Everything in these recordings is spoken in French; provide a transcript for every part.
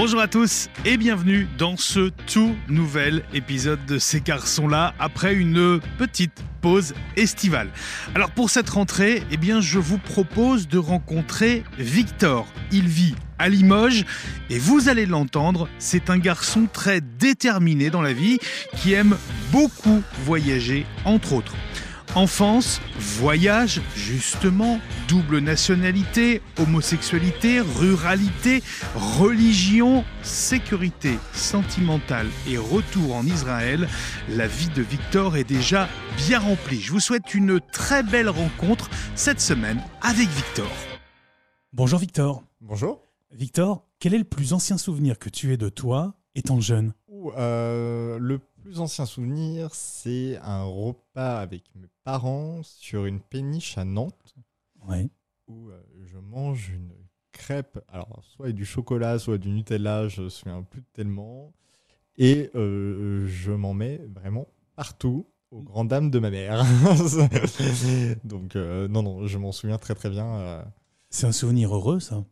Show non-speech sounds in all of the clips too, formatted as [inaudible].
Bonjour à tous et bienvenue dans ce tout nouvel épisode de Ces garçons-là après une petite pause estivale. Alors pour cette rentrée, eh je vous propose de rencontrer Victor. Il vit à Limoges et vous allez l'entendre, c'est un garçon très déterminé dans la vie qui aime beaucoup voyager entre autres. Enfance, voyage, justement, double nationalité, homosexualité, ruralité, religion, sécurité sentimentale et retour en Israël, la vie de Victor est déjà bien remplie. Je vous souhaite une très belle rencontre cette semaine avec Victor. Bonjour Victor. Bonjour. Victor, quel est le plus ancien souvenir que tu aies de toi étant jeune? Euh, Le plus ancien souvenir, c'est un repas avec mes parents sur une péniche à Nantes. Où euh, je mange une crêpe, alors soit avec du chocolat, soit du Nutella, je ne me souviens plus tellement. Et euh, je m'en mets vraiment partout, aux grandes dames de ma mère. [laughs] Donc, non, non, je m'en souviens très très bien. C'est un souvenir heureux, ça?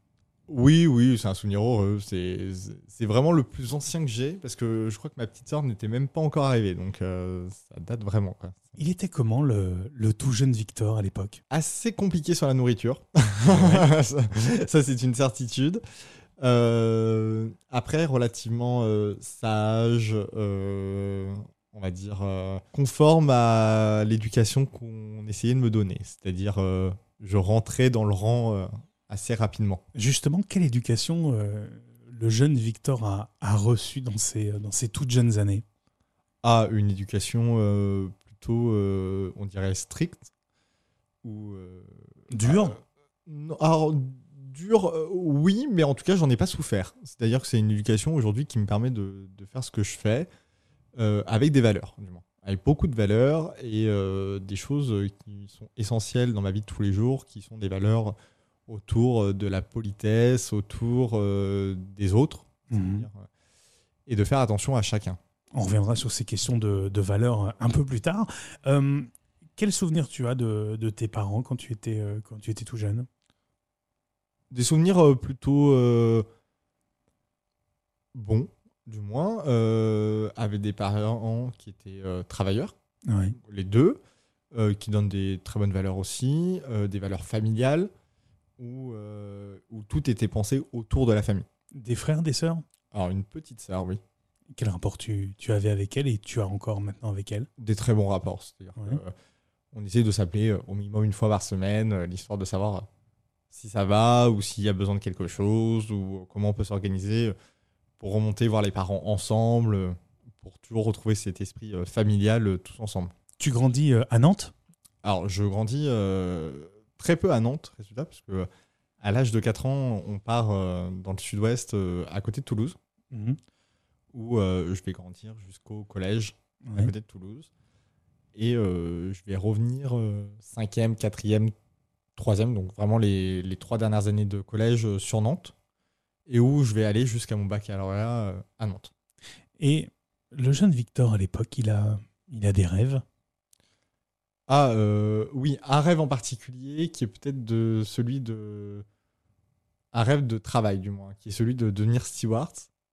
Oui, oui, c'est un souvenir heureux. C'est vraiment le plus ancien que j'ai parce que je crois que ma petite soeur n'était même pas encore arrivée. Donc euh, ça date vraiment. Il était comment le, tout jeune Victor à l'époque? Assez compliqué sur la nourriture. [laughs] ça, c'est une certitude. Euh, après, relativement euh, sage, on va dire, conforme à l'éducation qu'on essayait de me donner. C'est-à-dire, je rentrais dans le rang assez rapidement. Justement, quelle éducation euh, le jeune Victor a, a reçue dans ses, dans ses toutes jeunes années? Ah, une éducation euh, plutôt, euh, on dirait, stricte. Ou, Dure? Alors, dure, oui, mais en tout cas, j'en ai pas souffert. C'est-à-dire que c'est une éducation aujourd'hui qui me permet de, de, faire ce que je fais avec des valeurs, du moins avec beaucoup de valeurs et des choses qui sont essentielles dans ma vie de tous les jours, qui sont des valeurs autour euh, de la politesse, autour euh, des autres, mhm. euh, et de faire attention à chacun. On reviendra sur ces questions de, de valeur un peu plus tard. quel souvenir tu as de, de, tes parents quand tu étais, quand tu étais tout jeune? Des souvenirs plutôt bons, du moins, avec des parents qui étaient travailleurs, les deux, qui donnent des très bonnes valeurs aussi, des valeurs familiales, où, euh, où tout était pensé autour de la famille. Des frères, des sœurs? Alors, une petite sœur, oui. Quel rapport tu, tu, avais avec elle et tu as encore maintenant avec elle? Des très bons rapports. C'est-à-dire on essaie de s'appeler euh, au minimum une fois par semaine, euh, l'histoire de savoir si ça va ou s'il y a besoin de quelque chose ou comment on peut s'organiser pour remonter voir les parents ensemble, pour toujours retrouver cet esprit familial tous ensemble. Tu grandis à Nantes? Alors, je grandis très peu à Nantes, résultat, parce que à l'âge de 4 ans, on part euh, dans le sud-ouest, euh, à côté de Toulouse, mhm. où euh, je vais grandir jusqu'au collège, à côté de Toulouse. Et je vais revenir 5e, 4e, 3e, donc vraiment les, les trois dernières années de collège sur Nantes, et où je vais aller jusqu'à mon baccalauréat à Nantes. Et le jeune Victor, à l'époque, il a, il a des rêves? Ah euh, oui, un rêve en particulier qui est peut-être de celui de un rêve de travail du moins, qui est celui de devenir steward.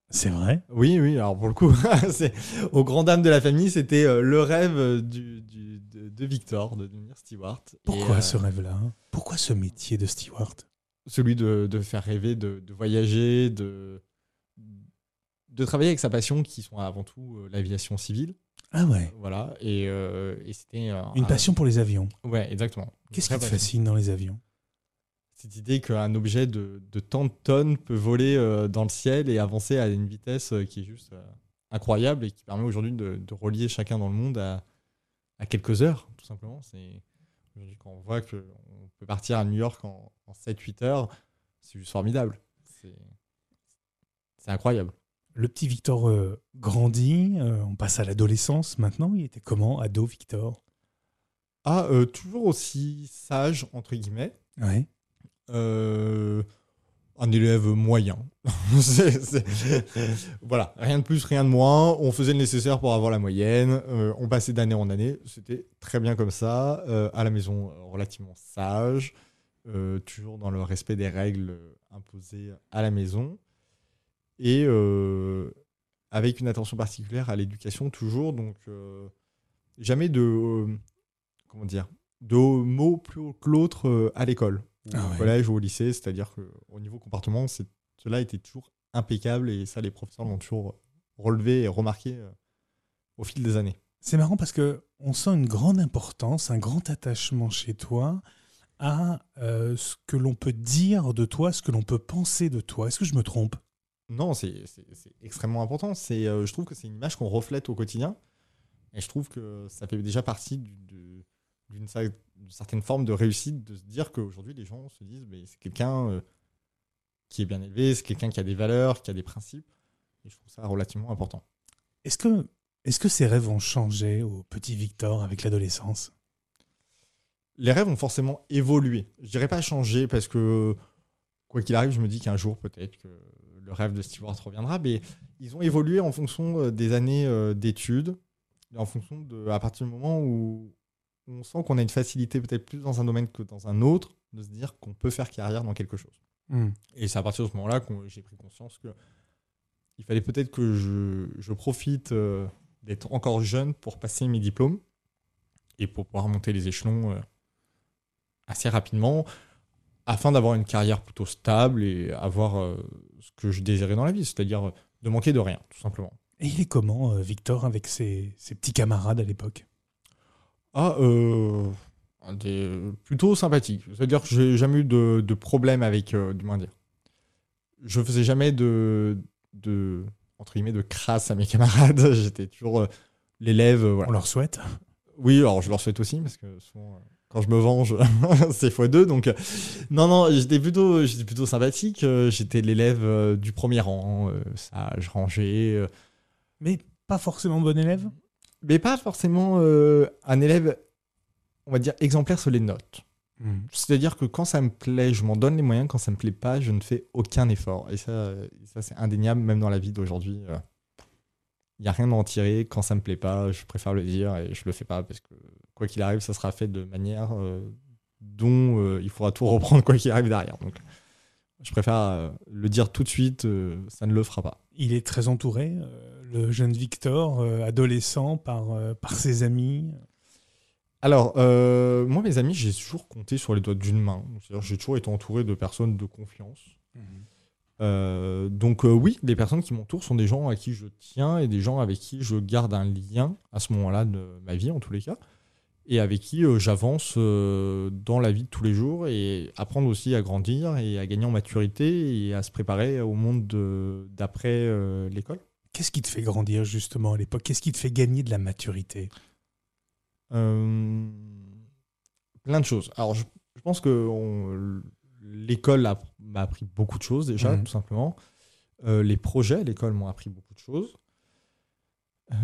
C'est vrai Oui, oui. Alors pour le coup, [laughs] c'est aux grandes dames de la famille, c'était euh, le rêve du, de, Victor de devenir steward. Pourquoi euh, ce rêve-là? Pourquoi ce métier de steward? Celui de, de, faire rêver, de, voyager, de de travailler avec sa passion, qui sont avant tout l'aviation civile. Ah ouais. Voilà. Et, euh, c'était. Une passion pour les avions. Ouais, exactement. Qu'est-ce qui te fascine dans les avions? Cette idée qu'un objet de, de, tant de tonnes peut voler euh, dans le ciel et avancer à une vitesse euh, qui est juste incroyable et qui permet aujourd'hui de, de, relier chacun dans le monde à, à quelques heures, tout simplement. C'est aujourd'hui quand on voit qu'on peut partir à New York en, en 7-8 heures, c'est juste formidable. C'est incroyable. Le petit Victor euh, grandit, euh, on passe à l'adolescence maintenant. Il était comment, ado Victor? Ah, euh, toujours aussi sage, entre guillemets. Ouais. un élève moyen. [laughs] [laughs] Voilà, rien de plus, rien de moins. On faisait le nécessaire pour avoir la moyenne. on passait d'année en année. C'était très bien comme ça. à la maison, relativement sage. toujours dans le respect des règles imposées à la maison. Et avec une attention particulière à l'éducation toujours. Donc, jamais de, comment dire, de mots plus haut que l'autre à l'école, ah au collège ou au lycée. C'est-à-dire qu'au niveau comportement, cela était toujours impeccable et ça, les professeurs l'ont toujours relevé et remarqué au fil des années. C'est marrant parce que on sent une grande importance, un grand attachement chez toi à euh, ce que l'on peut dire de toi, ce que l'on peut penser de toi. Est-ce que je me trompe? Non, c'est extrêmement important. C'est, euh, je trouve que c'est une image qu'on reflète au quotidien. Et je trouve que ça fait déjà partie d'une certaine forme de réussite de se dire qu'aujourd'hui, les gens se disent mais c'est quelqu'un euh, qui est bien élevé, c'est quelqu'un qui a des valeurs, qui a des principes. Et je trouve ça relativement important. Est-ce que est-ce que ces rêves ont changé au petit Victor avec l'adolescence? Les rêves ont forcément évolué. Je dirais pas changé parce que, quoi qu'il arrive, je me dis qu'un jour, peut-être que le rêve de Stewart reviendra, mais ils ont évolué en fonction euh, des années euh, d'études, en fonction de, à partir du moment où on sent qu'on a une facilité peut-être plus dans un domaine que dans un autre, de se dire qu'on peut faire carrière dans quelque chose. Hmm. Et c'est à partir de ce moment-là que j'ai pris conscience que il fallait peut-être que je, profite euh, d'être encore jeune pour passer mes diplômes et pour pouvoir monter les échelons euh, assez rapidement afin d'avoir une carrière plutôt stable et avoir euh, ce que je désirais dans la vie, c'est-à-dire euh, de manquer de rien, tout simplement. Et il est comment, Victor, avec ses, petits camarades à l'époque? Ah, des, plutôt sympathique. C'est-à-dire que j'ai jamais eu de, de problème avec, du moins dire. Je faisais jamais de, de entre guillemets, de crasse à mes [laughs] camarades. J'étais toujours euh, l'élève. Euh, On leur souhaite? Oui, alors je leur souhaite aussi, parce que souvent, euh, quand je me venge, [laughs] c'est fois deux. Donc, non, non, j'étais plutôt, j'étais plutôt sympathique. J'étais l'élève du premier rang, sage, rangé. Mais pas forcément bon élève? Mais pas forcément un élève, on va dire, exemplaire sur les notes. Hmm. C'est-à-dire que quand ça me plaît, je m'en donne les moyens. Quand ça me plaît pas, je ne fais aucun effort. Et ça, ça c'est indéniable, même dans la vie d'aujourd'hui. Il euh, n'y a rien à en tirer. Quand ça me plaît pas, je préfère le dire et je le fais pas parce que quoi qu'il arrive, ça sera fait de manière euh, dont euh, il faudra tout [laughs] reprendre quoi qu'il arrive derrière. Donc, je préfère le dire tout de suite. ça ne le fera pas. Il est très entouré, le jeune Victor, adolescent, par, par ses amis. Alors, euh, moi, mes amis, j'ai toujours compté sur les doigts d'une main. J'ai toujours été entouré de personnes de confiance. Mhm. Euh, donc, euh, oui, les personnes qui m'entourent sont des gens à qui je tiens et des gens avec qui je garde un lien à ce moment-là de ma vie, en tous les cas, et avec qui j'avance dans la vie de tous les jours et apprendre aussi à grandir et à gagner en maturité et à se préparer au monde d'après l'école. Qu'est-ce qui te fait grandir justement à l'époque? Qu'est-ce qui te fait gagner de la maturité? Euh, plein de choses. Alors, je, pense que l'école m'a appris beaucoup de choses déjà, mhm. tout simplement. Euh, les projets l'école m'ont appris beaucoup de choses. Euh,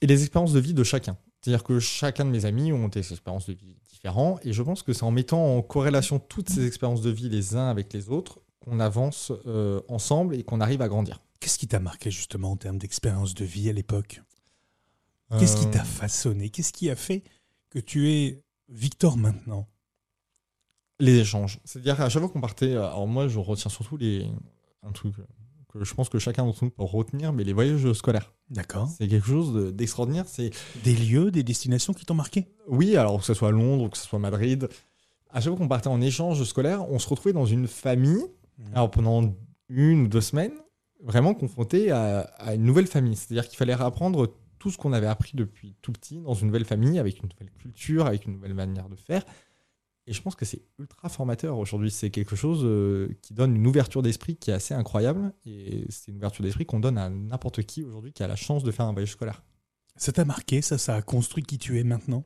et les expériences de vie de chacun. C'est-à-dire que chacun de mes amis ont des expériences de vie différentes. Et je pense que c'est en mettant en corrélation toutes ces expériences de vie les uns avec les autres qu'on avance ensemble et qu'on arrive à grandir. Qu'est-ce qui t'a marqué justement en termes d'expérience de vie à l'époque? Qu'est-ce qui t'a euh. façonné? Qu'est-ce qui a fait que tu es Victor maintenant? Les échanges. C'est-à-dire qu'à chaque fois qu'on partait, euh, alors moi je retiens surtout les, un truc que je pense que chacun d'entre nous peut retenir, mais les voyages scolaires. D'accord. C'est quelque chose d'extraordinaire. C'est des lieux, des destinations qui t'ont marqué? Oui, alors que ce soit Londres, que ce soit Madrid. À chaque fois qu'on partait en échange scolaire, on se retrouvait dans une famille. Mmh. Alors pendant une ou deux semaines, vraiment confronté à, à une nouvelle famille. C'est-à-dire qu'il fallait apprendre tout ce qu'on avait appris depuis tout petit dans une nouvelle famille, avec une nouvelle culture, avec une nouvelle manière de faire. Et je pense que c'est ultra formateur aujourd'hui. C'est quelque chose euh, qui donne une ouverture d'esprit qui est assez incroyable. Et c'est une ouverture d'esprit qu'on donne à n'importe qui aujourd'hui qui a la chance de faire un voyage scolaire. Ça t'a marqué, ça, ça a construit qui tu es maintenant?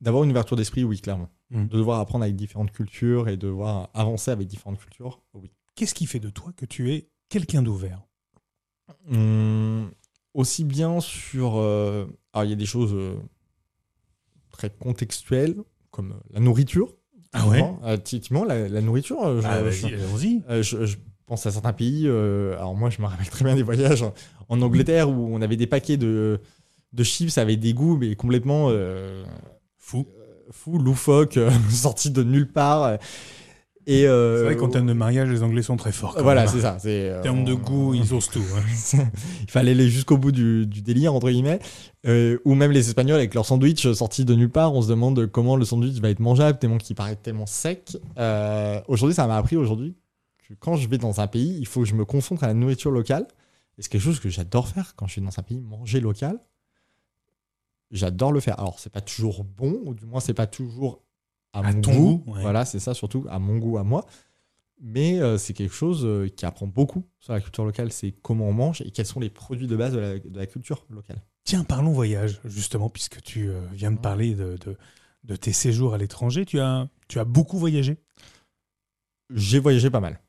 D'avoir une ouverture d'esprit, oui, clairement. Mmh. De devoir apprendre avec différentes cultures et de devoir avancer avec différentes cultures, oui. Qu'est-ce qui fait de toi que tu es quelqu'un d'ouvert? Mmh, aussi bien sur. Euh, alors, il y a des choses euh, très contextuelles, comme la nourriture. Ah ouais Typiquement, la, nourriture. Je, ah, vas-y, euh, je, pense à certains pays. alors, moi, je me rappelle très bien des voyages en Angleterre où on avait des paquets de, de chips avec des goûts, mais complètement. fou. fou, loufoque, [laughs] sortis de nulle part. Et c'est vrai qu'en termes de mariage, les Anglais sont très forts. Voilà, c'est ça. En termes de goût, ils osent tout. Hein. [laughs] Il fallait aller jusqu'au bout du, délire, entre guillemets. ou même les Espagnols avec leur sandwich sorti de nulle part, on se demande comment le sandwich va être mangeable, tellement qu'il paraît tellement sec. aujourd'hui, ça m'a appris aujourd'hui que quand je vais dans un pays, il faut que je me confronte à la nourriture locale. Et c'est quelque chose que j'adore faire quand je suis dans un pays, manger local. J'adore le faire. Alors, c'est pas toujours bon, ou du moins, c'est pas toujours à, mon goût. Voilà, c'est ça, surtout à mon goût, à moi. Mais euh, c'est quelque chose euh, qui apprend beaucoup sur la culture locale. C'est comment on mange et quels sont les produits de base de la, culture locale. Tiens, parlons voyage, justement, puisque tu euh, viens de parler de, de, tes séjours à l'étranger. Tu as, tu as beaucoup voyagé? J'ai voyagé pas mal.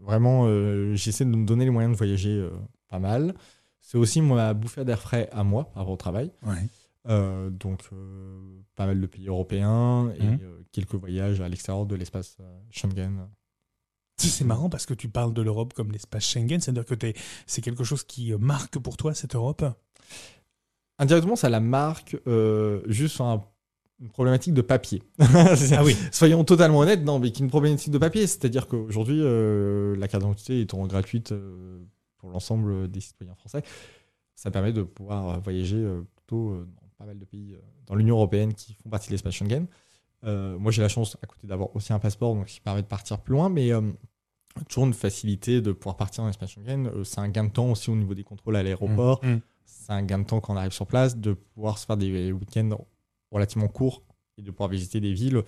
Vraiment, j'essaie de me donner les moyens de voyager pas mal. C'est aussi ma bouffée d'air frais à moi, rapport au travail. Euh, donc, euh, pas mal de pays européens et mmh. euh, quelques voyages à l'extérieur de l'espace Schengen. C'est marrant parce que tu parles de l'Europe comme l'espace Schengen, c'est-à-dire que c'est quelque chose qui marque pour toi cette Europe? Indirectement, ça la marque juste sur une problématique de papier. [laughs] ah oui. Soyons totalement honnêtes, non, mais une problématique de papier, c'est-à-dire qu'aujourd'hui, la carte d'identité étant gratuite pour l'ensemble des citoyens français, ça permet de pouvoir voyager plutôt pas mal de pays dans l'Union européenne qui font partie de l'espace Schengen. moi, j'ai la chance, à côté d'avoir aussi un passeport, donc qui permet de partir plus loin, mais toujours une facilité de pouvoir partir dans l'espace Schengen. c'est un gain de temps aussi au niveau des contrôles à l'aéroport. Mmh, mmh. C'est un gain de temps quand on arrive sur place, de pouvoir se faire des week-ends relativement courts et de pouvoir visiter des villes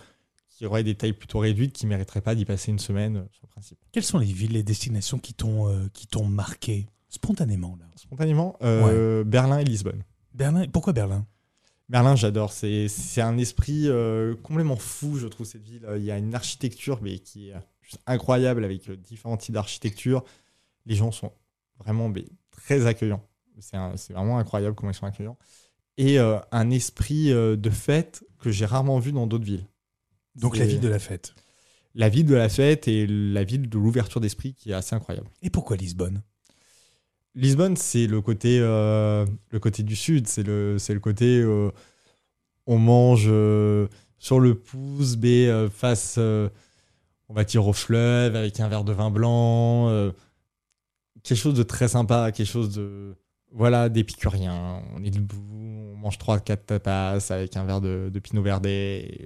qui auraient des tailles plutôt réduites, qui ne mériteraient pas d'y passer une semaine sur le principe. Quelles sont les villes, les destinations qui t'ont qui t'ont marqué spontanément là? Spontanément, Berlin et Lisbonne. Berlin, pourquoi Berlin? Berlin, j'adore. C'est un esprit euh, complètement fou, je trouve, cette ville. Il y a une architecture mais qui est juste incroyable avec euh, différents types d'architecture. Les gens sont vraiment mais, très accueillants. C'est vraiment incroyable comment ils sont accueillants. Et euh, un esprit de fête que j'ai rarement vu dans d'autres villes. Donc la ville de la fête. La ville de la fête et la ville de l'ouverture d'esprit qui est assez incroyable. Et pourquoi Lisbonne? Lisbonne, c'est le côté, euh, le côté du sud. C'est le, côté euh, on mange euh, sur le pouce, B, face, on va dire, au fleuve avec un verre de vin blanc. quelque chose de très sympa, quelque chose de voilà, d'épicurien. On est debout, on mange 3-4 tapas avec un verre de, Pinot Verde,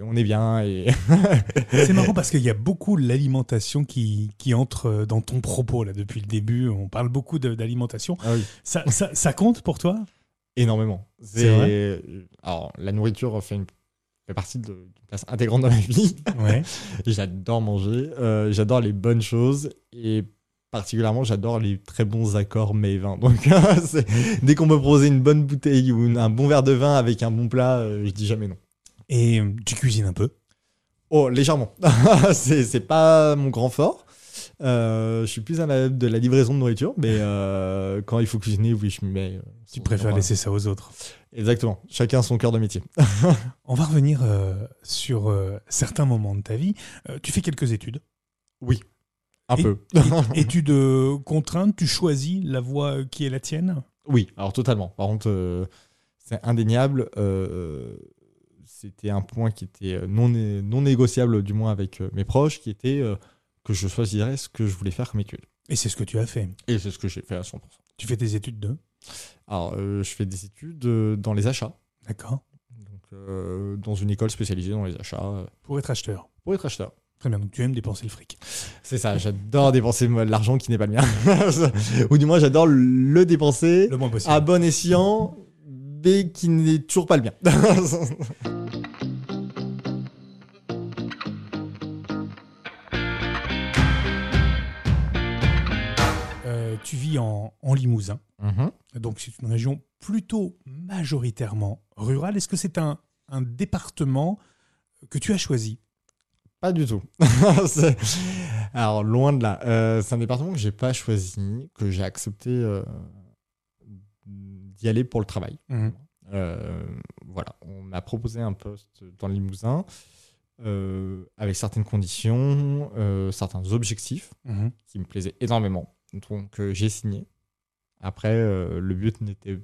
on est bien. Et [laughs] c'est marrant [laughs] parce qu'il y a beaucoup l'alimentation qui, qui entre dans ton propos là depuis le début. On parle beaucoup d'alimentation. Ah ça, ça, compte pour toi? Énormément. C'est vrai? Alors, la nourriture fait, une, fait partie d'une place intégrante dans ma vie. Ouais. [laughs] j'adore manger, euh, j'adore les bonnes choses et particulièrement, j'adore les très bons accords mais vin. [laughs] Donc, dès qu'on me proposer une bonne bouteille ou un bon verre de vin avec un bon plat, euh, je dis jamais non. Et euh, tu cuisines un peu? Oh, légèrement. [laughs] c'est pas mon grand fort. Euh, je suis plus à la, de la livraison de nourriture, mais quand il faut cuisiner, oui, je me mets. tu préfères laisser ça aux autres Exactement. Chacun son cœur de métier. [laughs] On va revenir sur certains moments de ta vie. tu fais quelques études? Oui. Un peu. Es-tu de contrainte Tu choisis la voie qui est la tienne? Oui, alors totalement. Par contre, euh, c'est indéniable. Euh, c'était un point qui était non, non négociable, du moins avec euh, mes proches, qui était que je choisirais ce que je voulais faire comme étude. Et c'est ce que tu as fait Et c'est ce que j'ai fait à 100%. Tu fais des études de? Alors, je fais des études dans les achats. D'accord. Donc, dans une école spécialisée dans les achats. Pour être acheteur Pour être acheteur. Très bien, donc tu aimes dépenser le fric. C'est ça, j'adore [laughs] dépenser l'argent qui n'est pas le mien. [laughs] Ou du moins, j'adore le dépenser le moins possible. à bon escient, mais qui n'est toujours pas le mien. [laughs] Euh, tu vis en, Limousin, mm-hmm. donc c'est une région plutôt majoritairement rurale. Est-ce que c'est un, un département que tu as choisi? Pas du tout. [laughs] Alors, loin de là. Euh, c'est un département que j'ai pas choisi, que j'ai accepté euh, d'y aller pour le travail. Mhm. Euh, voilà, on m'a proposé un poste dans le Limousin avec certaines conditions, certains objectifs mhm. qui me plaisaient énormément. Donc, j'ai signé. Après, le but n'était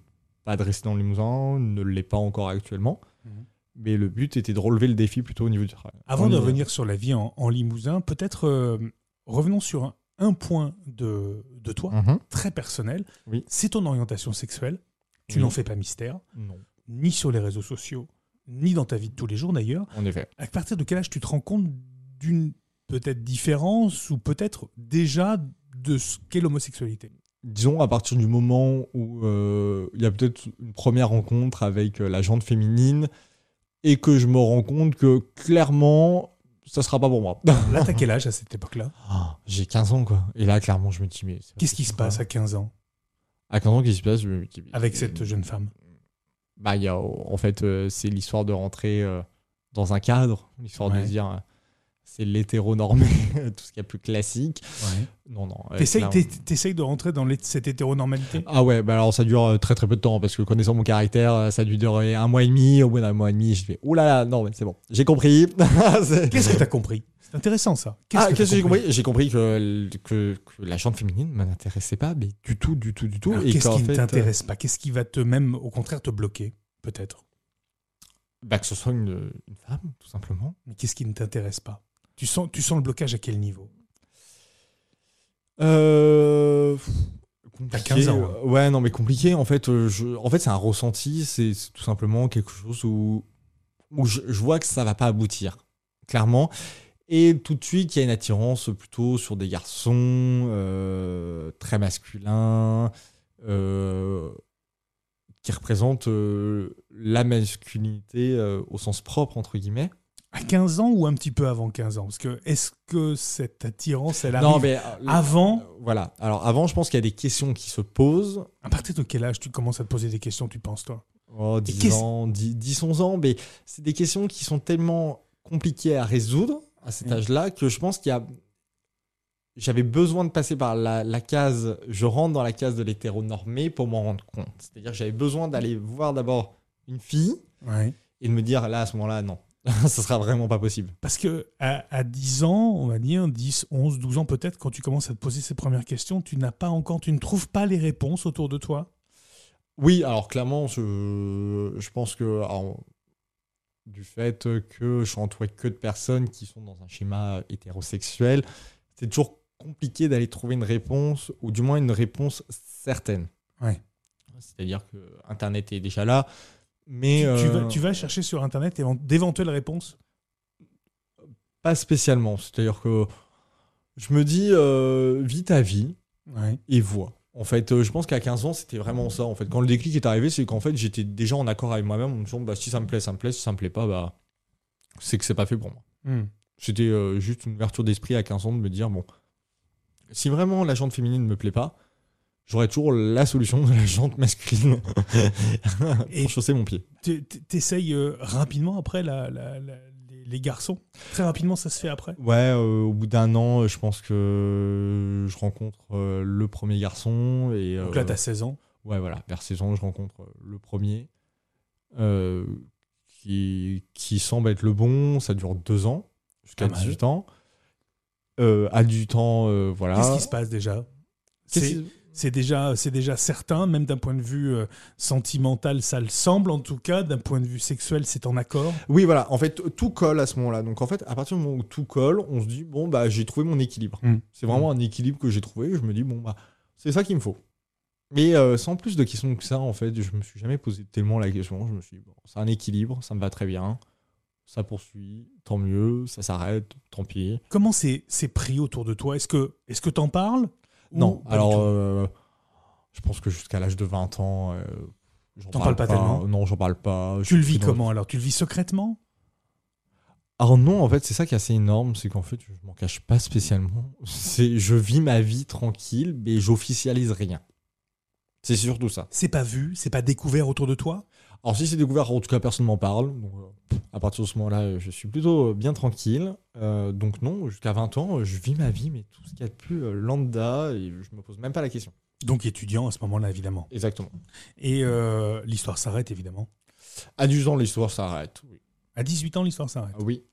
pas de rester dans le Limousin, ne l'est pas encore actuellement. Mhm. Mais le but était de relever le défi plutôt au niveau du travail. Avant de revenir sur la vie en, Limousin, peut-être euh, revenons sur un, point de, de toi, mhm. très personnel. Oui. C'est ton orientation sexuelle. Tu n'en fais pas mystère. Non. Ni sur les réseaux sociaux, ni dans ta vie de tous les jours d'ailleurs. En effet. À partir de quel âge tu te rends compte d'une peut-être différence ou peut-être déjà de ce qu'est l'homosexualité? Disons à partir du moment où euh, il y a peut-être une première rencontre avec euh, la jante féminine et que je me rends compte que clairement ça sera pas pour moi. [laughs] Là, t'as quel âge à cette époque-là? Ah, J'ai 15 ans, quoi. Et là, clairement, je me dis, mais. Qu'est-ce qui se passe à 15 ans? À 15 ans, qu'est-ce qui se passe? Je me dis, Avec cette jeune femme Bah, y a, en fait, euh, c'est l'histoire de rentrer dans un cadre, l'histoire de dire c'est l'hétéronormé, [laughs] tout ce qui est plus classique. Non, non. T'essayes de rentrer dans cette hétéronormalité? Ah ouais, bah alors ça dure euh, très très peu de temps parce que connaissant mon caractère, euh, ça a dû durer un mois et demi. Au bout d'un mois et demi, je fais Ouh là là, non, mais c'est bon, j'ai compris. [laughs] Qu'est-ce que t'as compris? C'est intéressant ça. Qu'est-ce ah, que, j'ai compris? J'ai compris que, que, la chante féminine ne m'intéressait pas, mais du tout, du tout, du tout. Qu'est-ce qui ne t'intéresse pas? Qu'est-ce qui va te même, au contraire, te bloquer, peut-être? Bah, Que ce soit une, une femme, tout simplement. Mais qu'est-ce qui ne t'intéresse pas? Tu sens, tu sens le blocage à quel niveau? Euh... T'as 15 ans. Ouais, non, mais compliqué. En fait, euh, je... en fait c'est un ressenti. C'est tout simplement quelque chose où, où je, vois que ça va pas aboutir, clairement. Et tout de suite, il y a une attirance plutôt sur des garçons euh, très masculins, euh, qui représentent la masculinité au sens propre, entre guillemets à 15 ans ou un petit peu avant 15 ans? Parce que est-ce que cette attirance, elle arrive mais, euh, avant? Voilà. Alors avant, je pense qu'il y a des questions qui se posent. À partir de quel âge tu commences à te poser des questions, tu penses, toi? Oh, 10 ans, 10, 11 ans. Mais c'est des questions qui sont tellement compliquées à résoudre à cet mm. âge-là que je pense qu'il y a... J'avais besoin de passer par la, case, je rentre dans la case de l'hétéronormé pour m'en rendre compte. C'est-à-dire que j'avais besoin d'aller voir d'abord une fille et de me dire là, à ce moment-là, non, [laughs] ça sera vraiment pas possible. Parce que à, 10 ans, on va dire 10, 11, 12 ans peut-être, quand tu commences à te poser ces premières questions, tu n'as pas encore, tu ne trouves pas les réponses autour de toi? Oui, alors clairement, je, je pense que du fait que je suis entouré que de personnes qui sont dans un schéma hétérosexuel, c'est toujours compliqué d'aller trouver une réponse, ou du moins une réponse certaine. Ouais. C'est-à-dire que Internet est déjà là, mais, tu, vas, chercher sur Internet d'éventuelles réponses? Pas spécialement. C'est-à-dire que je me dis, euh, vis ta vie et vois. En fait, euh, je pense qu'à 15 ans, c'était vraiment ça. En fait, quand le déclic est arrivé, c'est qu'en fait, j'étais déjà en accord avec moi-même en me disant, bah, si ça me plaît, ça me plaît. Si ça me plaît pas, bah, c'est que c'est pas fait pour moi. Hmm. C'était euh, juste une ouverture d'esprit à 15 ans de me dire, bon, si vraiment la jante féminine ne me plaît pas, j'aurais toujours la solution de la jante masculine et [laughs] pour chausser mon pied. T'essayes euh, rapidement après la, les garçons? Très rapidement, ça se fait après? Ouais, euh, au bout d'un an, je pense que je rencontre euh, le premier garçon. Et, Donc là, t'as 16 ans Ouais, voilà, vers 16 ans, je rencontre le premier qui, qui semble être le bon. Ça dure deux ans, jusqu'à 18 ans. à 18 ans, voilà. Qu'est-ce qui se passe déjà? C'est déjà, c'est déjà certain, même d'un point de vue euh, sentimental, ça le semble en tout cas. D'un point de vue sexuel, c'est en accord. Oui, voilà. En fait, tout colle à ce moment-là. Donc en fait, à partir du moment où tout colle, on se dit bon bah j'ai trouvé mon équilibre. Mm. C'est vraiment un équilibre que j'ai trouvé. Je me dis bon bah c'est ça qu'il me faut. Mais euh, sans plus de questions que ça, en fait, je me suis jamais posé tellement la question. Je me suis dit bon, c'est un équilibre, ça me va très bien. Ça poursuit, tant mieux. Ça s'arrête, tant pis. Comment c'est pris autour de toi? Est-ce que est-ce que t'en parles? Non, alors euh, je pense que jusqu'à l'âge de 20 ans, euh, j'en parle, pas, tellement. Non, j'en parle pas. Tu le vis comment alors? Tu le vis secrètement? Alors non, en fait, c'est ça qui est assez énorme, c'est qu'en fait, je m'en cache pas spécialement. C'est, je vis ma vie tranquille, mais j'officialise rien. C'est surtout ça. C'est pas vu, c'est pas découvert autour de toi? Alors si c'est découvert, en tout cas, personne m'en parle. Donc, euh, à partir de ce moment-là, je suis plutôt bien tranquille. Euh, donc non, jusqu'à 20 ans, je vis ma vie, mais tout ce qu'il y a de plus euh, lambda, et je me pose même pas la question. Donc étudiant à ce moment-là, évidemment. Exactement. Et l'histoire s'arrête, évidemment. À 18 ans, l'histoire s'arrête, oui. À 18 ans, l'histoire s'arrête Oui.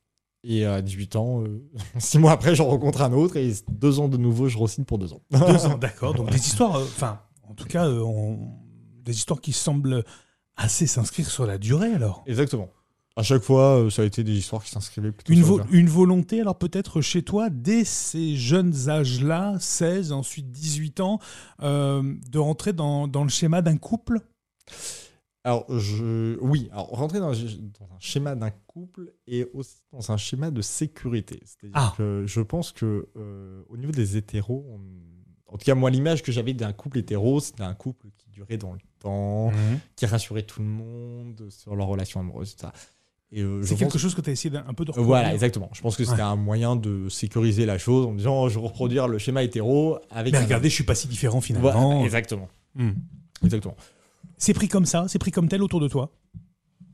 Et à 18 ans, [laughs] six mois après, j'en rencontre un autre, et deux ans de nouveau, je re pour deux ans. deux ans, [laughs] d'accord. Donc des histoires, enfin, en tout cas, des histoires qui semblent assez s'inscrire sur la durée alors. Exactement. À chaque fois, ça a été des histoires qui s'inscrivaient plutôt une, une volonté, alors peut-être chez toi, dès ces jeunes âges-là, 16, ensuite 18 ans, de rentrer dans, dans le schéma d'un couple? Alors, je... oui, alors rentrer dans, un schéma d'un couple et aussi dans un schéma de sécurité. C'est-à-dire ah. que je pense que euh, au niveau des hétéros, en tout cas, moi, l'image que j'avais d'un couple hétéro, c'était un couple qui durait dans le temps, mhm. qui rassurait tout le monde sur leur relation amoureuse, etc. Euh, c'est quelque chose que tu as essayé un peu de reproduire. Voilà, exactement. Je pense que c'était un moyen de sécuriser la chose en disant je vais reproduire le schéma hétéro avec. Mais regardez, je suis pas si différent finalement. exactement. Hmm. Exactement. C'est pris comme ça C'est pris comme tel autour de toi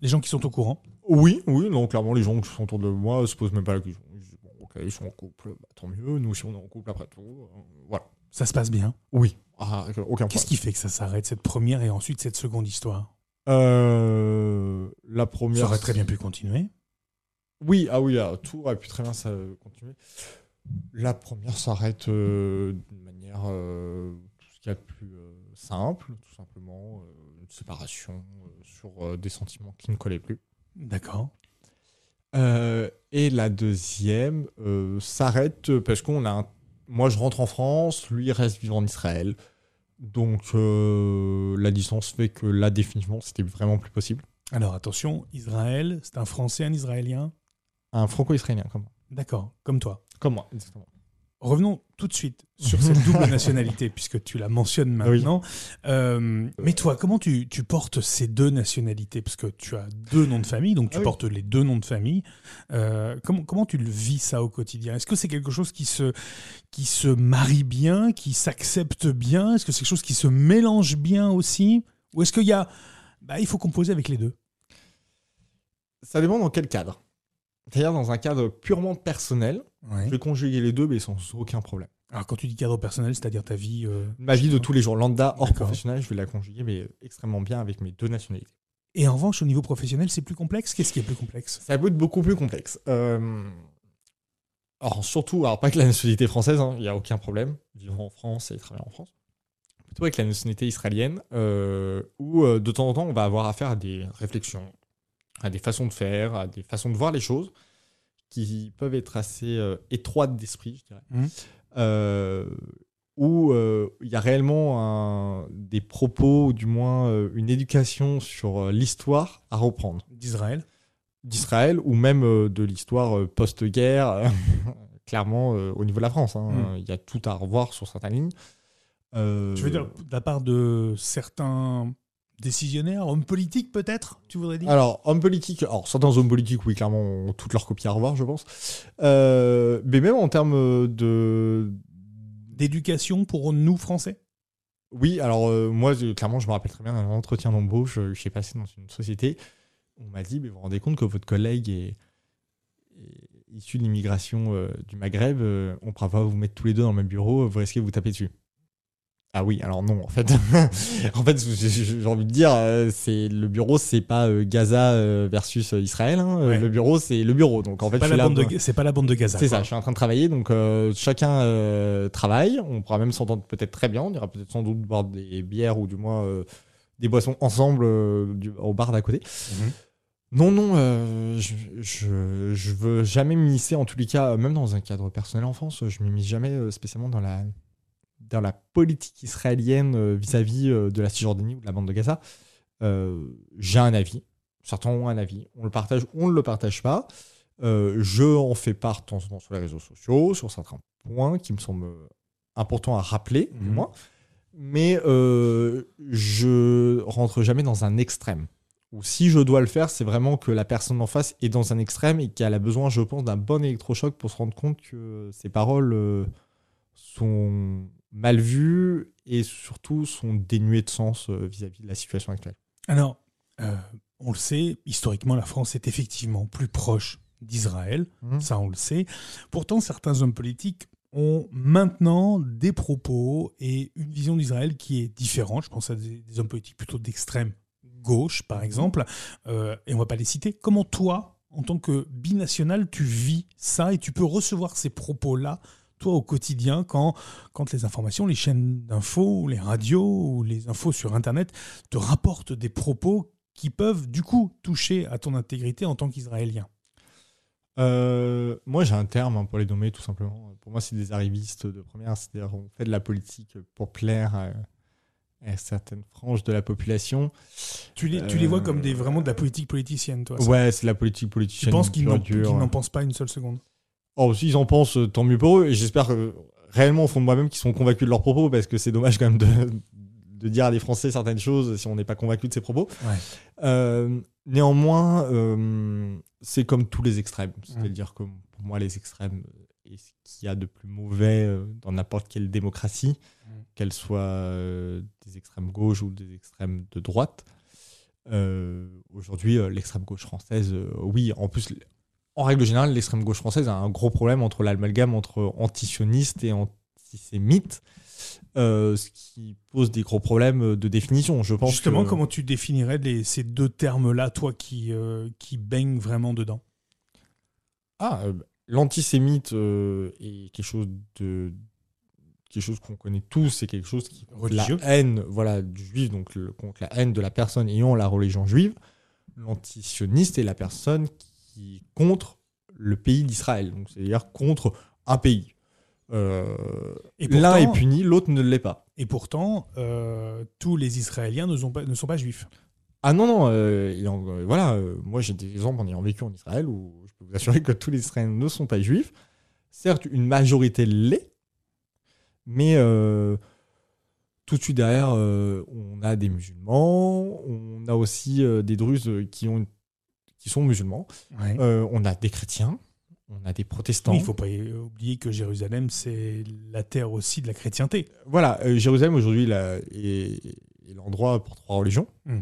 Les gens qui sont au courant Oui, oui, non, clairement, les gens qui sont autour de moi se posent même pas la question. Ils disent, bon, ok, ils sont en couple, bah, tant mieux, nous aussi on est en couple après tout. Euh, voilà. Ça se passe bien Oui, ah, aucun. Qu'est-ce qui fait que ça s'arrête, cette première et ensuite cette seconde histoire? Euh, La première. Ça aurait très bien pu continuer Oui, ah oui, ah, tout aurait pu très bien ça, continuer. La première s'arrête euh, d'une manière tout ce qu'il y a de plus simple, tout simplement séparation euh, sur euh, des sentiments qui ne collaient plus. D'accord. Euh, et la deuxième s'arrête parce qu'on a moi je rentre en France, lui il reste vivre en Israël. Donc la distance fait que là définitivement c'était vraiment plus possible. Alors attention, Israël, c'est un Français, un Israélien? Un Franco-Israélien comme moi. D'accord, comme toi. Comme moi, exactement. Revenons tout de suite sur cette double [laughs] nationalité, puisque tu la mentionnes maintenant. Euh, mais toi, comment tu, portes ces deux nationalités? Parce que tu as deux noms de famille, donc tu ah portes les deux noms de famille. Euh, comment, comment tu le vis ça au quotidien? Est-ce que c'est quelque chose qui se, qui se marie bien, qui s'accepte bien? Est-ce que c'est quelque chose qui se mélange bien aussi? Ou est-ce qu'il y a... Bah, il faut composer avec les deux? Ça dépend dans quel cadre. C'est-à-dire dans un cadre purement personnel, je vais conjuguer les deux, mais sans aucun problème. Alors quand tu dis cadre personnel, c'est-à-dire ta vie euh, Ma vie de tous les jours, lambda, hors professionnel, je vais la conjuguer, mais extrêmement bien avec mes deux nationalités. Et en revanche, au niveau professionnel, c'est plus complexe? Qu'est-ce qui est plus complexe? Ça peut être beaucoup plus complexe. Euh... Alors surtout, alors pas avec la nationalité française, hein, il n'y a aucun problème, vivre en France et travailler en France. Plutôt avec la nationalité israélienne, euh, où euh, de temps en temps, on va avoir affaire à des réflexions, à des façons de faire, à des façons de voir les choses qui peuvent être assez euh, étroites d'esprit, je dirais. Mmh. Euh, où euh, il y a réellement un, des propos, ou du moins une éducation sur l'histoire à reprendre. D'Israël D'Israël, ou même de l'histoire post-guerre, [laughs] clairement au niveau de la France. Hein. Mmh. Il y a tout à revoir sur certaines lignes. Je veux dire, de la part de certains décisionnaire, homme politique peut-être, tu voudrais dire? Alors, homme politique, alors certains hommes politiques, oui, clairement, ont toutes leurs copies à revoir, je pense. Euh, mais même en termes de. D'éducation pour nous, Français? Oui, alors euh, moi, clairement, je me rappelle très bien d'un entretien d'embauche, je suis passé dans une société, on m'a dit, mais vous vous rendez compte que votre collègue est, issu de l'immigration euh, du Maghreb, on ne pourra pas vous mettre tous les deux dans le même bureau, vous risquez de vous taper dessus. Ah oui, alors non, en fait, [laughs] en fait, j'ai envie de dire, euh, c'est le bureau, c'est pas euh, Gaza euh, versus Israël. Hein. Le bureau, c'est le bureau. Donc en fait, c'est pas la bande de Gaza. C'est ça. Je suis en train de travailler, donc chacun travaille. On pourra même s'entendre peut-être très bien. On ira peut-être sans doute boire des bières ou du moins des boissons ensemble au bar d'à côté. Mhm. Non, non, je, je, je, veux jamais m'immiscer, en tous les cas, même dans un cadre personnel en France, je m'immisce jamais spécialement dans la dans la politique israélienne euh, vis-à-vis euh, de la Cisjordanie ou de la bande de Gaza, euh, j'ai un avis. Certains ont un avis. On le partage, on ne le partage pas. je en fais part temps sur les réseaux sociaux, sur certains points qui me semblent importants à rappeler, du mhm. moins. Mais je rentre jamais dans un extrême. Ou si je dois le faire, c'est vraiment que la personne en face est dans un extrême et qu'elle a besoin, je pense, d'un bon électrochoc pour se rendre compte que ses paroles sont mal vues et surtout sont dénuées de sens euh, vis-à-vis de la situation actuelle. Alors, euh, on le sait, historiquement, la France est effectivement plus proche d'Israël, mmh. ça on le sait. Pourtant, certains hommes politiques ont maintenant des propos et une vision d'Israël qui est différente. Je pense à des, hommes politiques plutôt d'extrême gauche, par exemple, euh, et on va pas les citer. Comment toi, en tant que binational, tu vis ça et tu peux recevoir ces propos-là toi au quotidien quand, quand les informations, les chaînes d'infos, les radios ou les infos sur Internet te rapportent des propos qui peuvent du coup toucher à ton intégrité en tant qu'Israélien? Euh, moi, j'ai un terme hein, pour les nommer, tout simplement. Pour moi, c'est des arrivistes de première. C'est-à-dire, on fait de la politique pour plaire à, certaines franges de la population. Tu les, tu les vois comme des, vraiment de la politique politicienne, toi Ouais, c'est de la politique politicienne. Tu penses qu'ils n'en pensent pas une seule seconde? Oh, s'ils en pensent, tant mieux pour eux. Et j'espère que, réellement, au fond de moi-même, qu'ils sont convaincus de leurs propos, parce que c'est dommage quand même de, de dire à des Français certaines choses si on n'est pas convaincu de ses propos. Euh, néanmoins, euh, c'est comme tous les extrêmes. C'est-à-dire que pour moi, les extrêmes est ce qu'il y a de plus mauvais euh, dans n'importe quelle démocratie, qu'elle soit euh, des extrêmes gauche ou des extrêmes de droite. Euh, aujourd'hui, l'extrême gauche française, oui, en plus, en règle générale, l'extrême gauche française a un gros problème entre l'amalgame entre antisioniste et antisémite. ce qui pose des gros problèmes de définition. Je pense Justement, comment tu définirais ces deux termes-là, toi qui, qui baignes vraiment dedans? Ah, l'antisémite euh, est quelque chose de quelque chose qu'on connaît tous, c'est quelque chose qui religieux. la haine, voilà, du juif, donc contre la haine de la personne ayant la religion juive. L'antisioniste est la personne qui contre le pays d'Israël, donc c'est-à-dire contre un pays. Euh, L'un est puni, l'autre ne l'est pas. Et pourtant, euh, tous les Israéliens ne sont pas, ne sont pas juifs. Ah non, non, euh, voilà, moi j'ai des exemples en ayant vécu en Israël où peux vous assurer que tous les Israéliens ne sont pas juifs. Certes, une majorité l'est, mais euh, tout de suite derrière, euh, on a des musulmans, on a aussi euh, des druzes qui, ont, qui sont musulmans, on a des chrétiens, on a des protestants. il ne faut pas oublier que Jérusalem, c'est la terre aussi de la chrétienté. Voilà, Jérusalem aujourd'hui est, l'endroit pour trois religions. Hmm.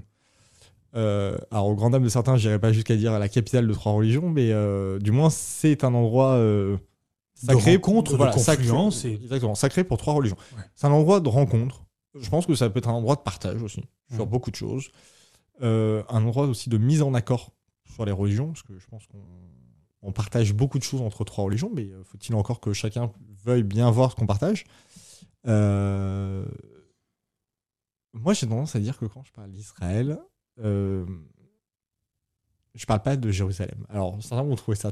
Euh, alors, au grand dame de certains, je n'irai pas jusqu'à dire la capitale de trois religions, mais euh, du moins, c'est un endroit euh, sacré. contre de confluence. Sacré, Exactement, sacré pour trois religions. C'est un endroit de rencontre. Je pense que ça peut être un endroit de partage aussi, sur beaucoup de choses. un endroit aussi de mise en accord sur les religions, parce que je pense qu'on partage beaucoup de choses entre trois religions, mais faut-il encore que chacun veuille bien voir ce qu'on partage? Moi, j'ai tendance à dire que quand je parle d'Israël, euh, je parle pas de Jérusalem. Alors, certains vont trouver ça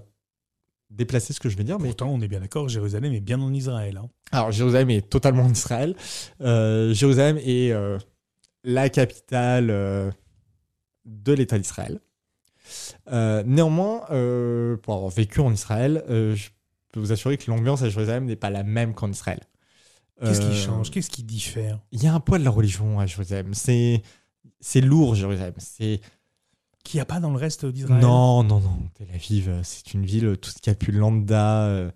déplacé ce que je vais dire. Mais... Pourtant, on est bien d'accord, Jérusalem est bien en Israël. Hein. Alors, Jérusalem est totalement en Israël. Euh, Jérusalem est euh, la capitale de l'État d'Israël. Néanmoins, pour avoir vécu en Israël, je peux vous assurer que l'ambiance à Jérusalem n'est pas la même qu'en Israël. Qu'est-ce qui change? Qu'est-ce qui diffère? Il y a un poids de la religion à Jérusalem. C'est c'est lourd, Jérusalem. C'est qu'il n'y a pas dans le reste d'Israël? Non, non, non. Tel Aviv, c'est une ville, tout ce qu'il y a pu lambda. Euh.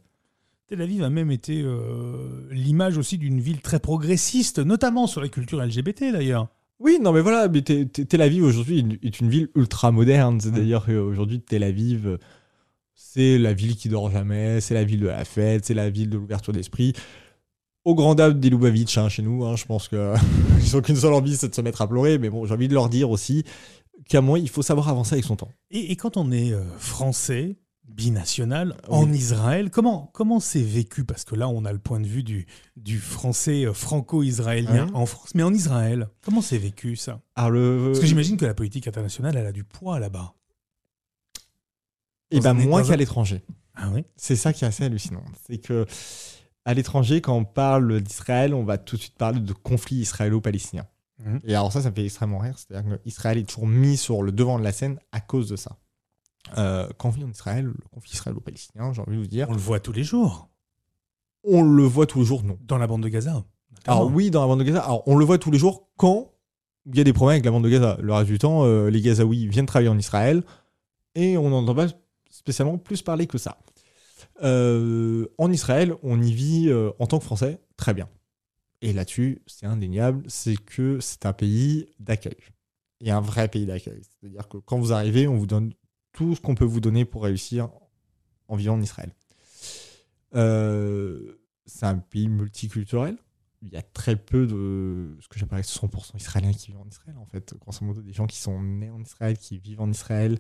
Tel Aviv a même été euh, l'image aussi d'une ville très progressiste, notamment sur la culture LGBT d'ailleurs. Oui, non, mais voilà, mais Tel Aviv aujourd'hui est une ville ultra moderne. C'est-à-dire qu'aujourd'hui, Tel Aviv, c'est la ville qui dort jamais, c'est la ville de la fête, c'est la ville de l'ouverture d'esprit au grand dame des Lubavitch hein, chez nous. Hein, je pense qu'ils [laughs] n'ont qu'une seule envie, c'est de se mettre à pleurer. Mais bon, j'ai envie de leur dire aussi qu'à moi, il faut savoir avancer avec son temps. Et, quand on est euh, français, binational, en Israël, comment comment c'est vécu? Parce que là, on a le point de vue du, du français euh, franco-israélien en France. Mais en Israël, comment c'est vécu ça? Alors le... Parce que j'imagine que la politique internationale, elle a du poids là-bas. Et eh ben moins qu'à l'étranger. Ah oui? C'est ça qui est assez hallucinant. C'est que à l'étranger, quand on parle d'Israël, on va tout de suite parler de conflit israélo-palestinien. Mhm. Et alors ça, ça me fait extrêmement rire. C'est-à-dire qu'Israël est toujours mis sur le devant de la scène à cause de ça. Euh, quand on vit en Israël, le conflit israélo-palestinien, j'ai envie de vous dire... On le voit tous les jours. On le voit tous les jours, non. Dans la bande de Gaza Alors oui, dans la bande de Gaza. Alors on le voit tous les jours quand il y a des problèmes avec la bande de Gaza. Le reste du temps, euh, les Gazaouis viennent travailler en Israël et on n'entend pas spécialement plus parler que ça. Euh, en Israël, on y vit euh, en tant que Français très bien. Et là-dessus, c'est indéniable, c'est que c'est un pays d'accueil. Et un vrai pays d'accueil. C'est-à-dire que quand vous arrivez, on vous donne tout ce qu'on peut vous donner pour réussir en vivant en Israël. Euh, c'est un pays multiculturel. Il y a très peu de ce que j'appelle 100% israéliens qui vivent en Israël, en fait. Grosso modo, des gens qui sont nés en Israël, qui vivent en Israël.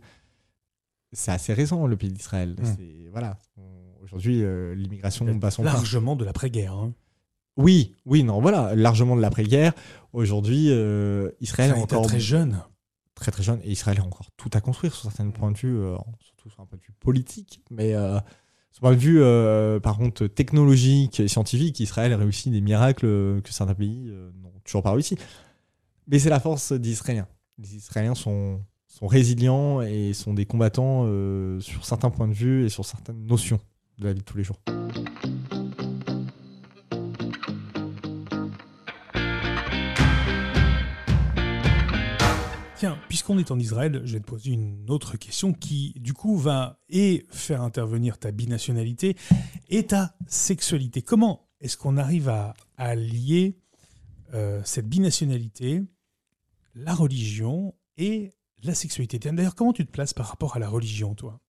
C'est assez récent, le pays d'Israël. Mmh. Voilà. Aujourd'hui, euh, l'immigration bat son Largement de l'après-guerre. Hein. Oui, oui, non, voilà, largement de l'après-guerre. Aujourd'hui, euh, Israël est encore. très jeune. Très très jeune et Israël a encore tout à construire sur certains points de vue, surtout sur un point de vue politique. Mais sur un point de vue, par contre, technologique et scientifique, Israël réussit des miracles que certains pays n'ont toujours pas réussi. Mais c'est la force des Israéliens. Les Israéliens sont résilients et sont des combattants sur certains points de vue et sur certaines notions de la vie de tous les jours. Puisqu'on est en Israël, je vais te poser une autre question qui, du coup, va et faire intervenir ta binationalité et ta sexualité. Comment est-ce qu'on arrive à, lier euh, cette binationalité, la religion et la sexualité? D'ailleurs, comment tu te places par rapport à la religion, toi?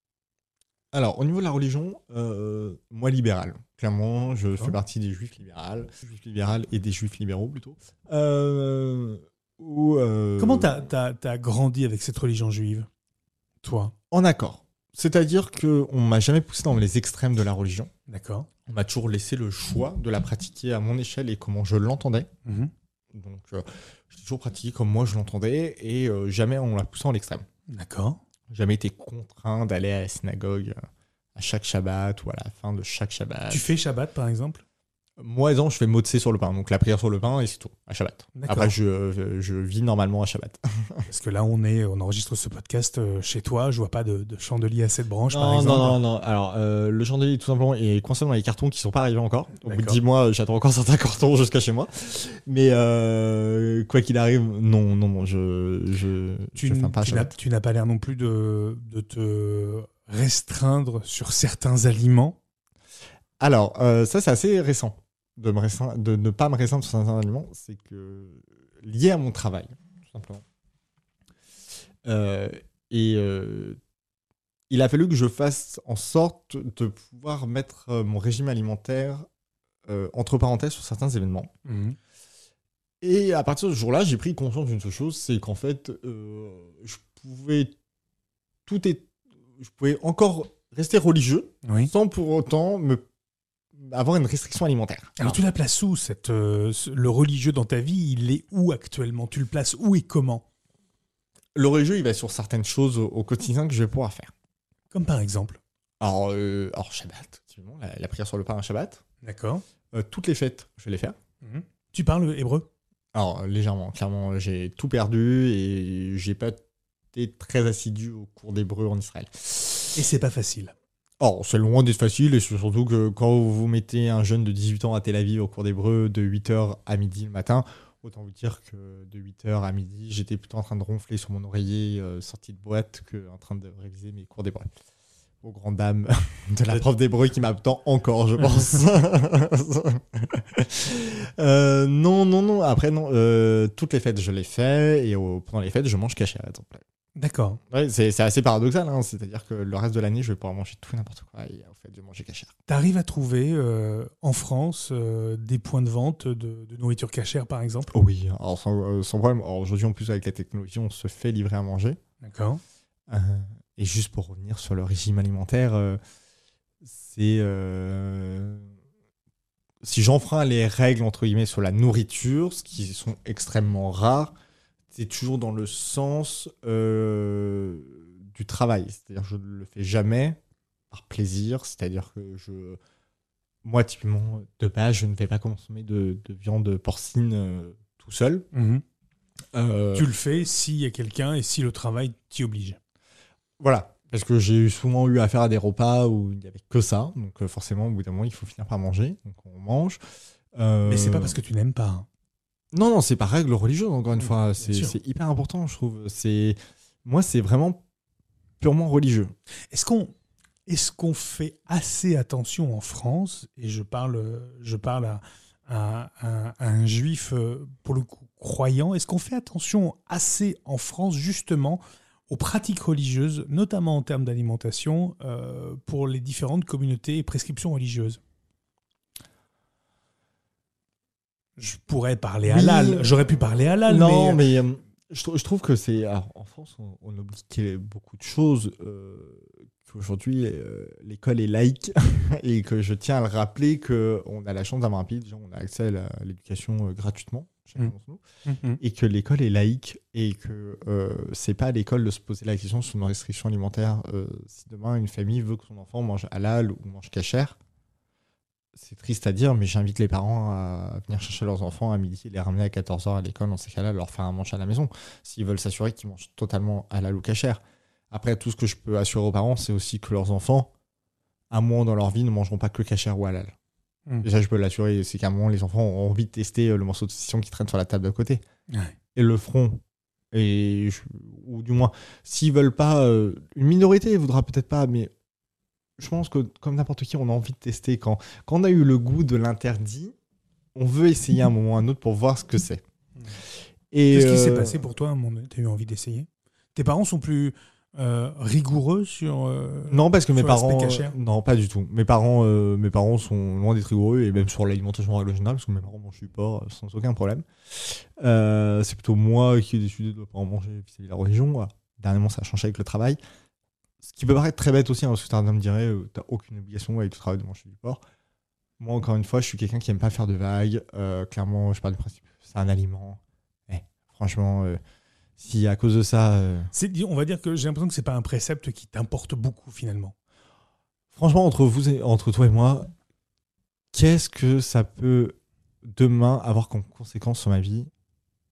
Alors, au niveau de la religion, euh, moi libéral. Clairement, je fais partie des juifs libérales, juifs libérales et des juifs libéraux plutôt. Euh, euh, Comment t'as as, grandi avec cette religion juive, toi? En accord. C'est-à-dire qu'on m'a jamais poussé dans les extrêmes de la religion. D'accord. On m'a toujours laissé le choix de la pratiquer à mon échelle et comment je l'entendais. Mhm. Donc, j'ai toujours pratiqué comme moi je l'entendais et jamais on l'a poussé en l'extrême. D'accord jamais été contraint d'aller à la synagogue euh, à chaque Shabbat ou à la fin de chaque Shabbat. Tu fais Shabbat par exemple? Moi, je fais Motsé sur le pain, donc la prière sur le pain et c'est tout, à Shabbat. Après, je, je, vis normalement à Shabbat. [laughs] Parce que là, on est, on enregistre ce podcast euh, chez toi, je vois pas de, chandelier à cette branche, non, par exemple. Non, non, non. Alors, euh, le chandelier, tout simplement, est coincé dans les cartons qui sont pas arrivés encore. Au bout de 10 mois, j'attends encore certains [laughs] cartons jusqu'à chez moi. Mais quoi qu'il arrive, non, non, non, je, je, tu, pas Tu n'as pas l'air non plus de, de te restreindre sur certains aliments? Alors, ça, c'est assez récent de, me de ne pas me restreindre sur certains aliments, c'est que lié à mon travail, tout simplement. Euh, et euh, il a fallu que je fasse en sorte de pouvoir mettre euh, mon régime alimentaire entre parenthèses sur certains événements. Mhm. Et à partir de ce jour-là, j'ai pris conscience d'une seule chose, c'est qu'en fait, je pouvais tout est, je pouvais encore rester religieux sans pour autant me avoir une restriction alimentaire. Alors tu la places où cette, euh, le religieux dans ta vie Il est où actuellement? Tu le places où et comment? Le religieux, il va sur certaines choses au, quotidien que je vais pouvoir faire. Comme par exemple? Alors, euh, alors Shabbat, la, la, prière sur le pain un Shabbat. D'accord. Euh, toutes les fêtes, je vais les faire. Mhm. Tu parles hébreu? Alors, légèrement. Clairement, j'ai tout perdu et j'ai pas été très assidu au cours d'hébreu en Israël. Et c'est pas facile. Oh, c'est loin d'être facile, et surtout que quand vous mettez un jeune de 18 ans à Tel Aviv au cours d'hébreu de 8h à midi le matin, autant vous dire que de 8h à midi, j'étais plutôt en train de ronfler sur mon oreiller euh, sorti de boîte qu'en train de réviser mes cours d'hébreu. Aux grandes dames [laughs] de la prof d'hébreu qui m'attend encore, je pense. [laughs] Euh, non, non, non. Après, non. Euh, toutes les fêtes, je les fais, et pendant les fêtes, je mange caché, à exemple. D'accord. Ouais, c'est assez paradoxal, hein. c'est-à-dire que le reste de l'année, je vais pouvoir manger tout et n'importe quoi, et au fait, je vais manger cachère. Tu arrives à trouver euh, en France euh, des points de vente de, nourriture cachère, par exemple? Oui, alors sans, euh, problème. Aujourd'hui, en plus, avec la technologie, on se fait livrer à manger. D'accord. et juste pour revenir sur le régime alimentaire, c'est. si j'enfreins les règles, entre guillemets, sur la nourriture, ce qui sont extrêmement rares, c'est toujours dans le sens euh, du travail. C'est-à-dire je ne le fais jamais par plaisir. C'est-à-dire que je, moi, typiquement, de base, je ne vais pas consommer de, viande porcine euh, tout seul. Mhm. Euh, tu le fais s'il y a quelqu'un et si le travail t'y oblige. Voilà. Parce que j'ai souvent eu affaire à des repas où il n'y avait que ça. Donc forcément, au bout d'un moment, il faut finir par manger. Donc on mange. Mais c'est pas parce que tu n'aimes pas. Hein. Non, non, c'est pas règle religieuse, encore une fois. C'est hyper important, je trouve. C'est Moi, c'est vraiment purement religieux. Est-ce qu'on est qu'on fait assez attention en France Et je parle, je parle à, un juif, euh, pour le coup, croyant. Est-ce qu'on fait attention assez en France, justement, aux pratiques religieuses, notamment en termes d'alimentation, euh, pour les différentes communautés et prescriptions religieuses? Je pourrais parler halal. J'aurais pu parler halal. Non, mais, euh, je, trouve que c'est. En France, on, oublie beaucoup de choses. Euh, qu'aujourd'hui, l'école est laïque [laughs] et que je tiens à le rappeler qu'on a la chance d'avoir un pays, déjà, on a accès à l'éducation gratuitement. Mmh. Mmh. et que l'école est laïque et que euh, c'est pas à l'école de se poser la question sur une restriction alimentaire. Euh, si demain une famille veut que son enfant mange halal ou mange cachère, c'est triste à dire, mais j'invite les parents à venir chercher leurs enfants à midi et les ramener à 14h à l'école dans ces cas-là, leur faire un manche à la maison, s'ils veulent s'assurer qu'ils mangent totalement halal ou cachère. Après, tout ce que je peux assurer aux parents, c'est aussi que leurs enfants, un moment dans leur vie, ne mangeront pas que cachère ou halal. Déjà, je peux l'assurer, c'est qu'à un moment, les enfants ont envie de tester euh, le morceau de saucisson qui traîne sur la table de côté. Et le feront. Et ou du moins, s'ils veulent pas, euh, une minorité voudra peut-être pas, mais je pense que comme n'importe qui, on a envie de tester. Quand, quand on a eu le goût de l'interdit, on veut essayer un moment ou un autre pour voir ce que c'est. Mm. Qu'est-ce qui s'est euh, passé pour toi Tu as eu envie d'essayer? Tes parents sont plus euh, rigoureux sur euh, non parce que mes parents non pas du tout. Mes parents euh, mes parents sont loin d'être rigoureux et même sur l'alimentation en règle générale parce que mes parents mangent du porc sans aucun problème. C'est plutôt moi qui ai décidé de ne pas en manger vis-à-vis de la religion. Dernièrement ça a changé avec le travail ce qui peut paraître très bête aussi hein, parce que certains me diraient t'as aucune obligation avec le travail de manger du porc moi encore une fois je suis quelqu'un qui aime pas faire de vagues clairement je parle du principe c'est un aliment eh, franchement si à cause de ça. Euh, on va dire que j'ai l'impression que c'est pas un précepte qui t'importe beaucoup finalement. Franchement, entre vous et entre toi et moi, qu'est-ce que ça peut demain avoir comme conséquence sur ma vie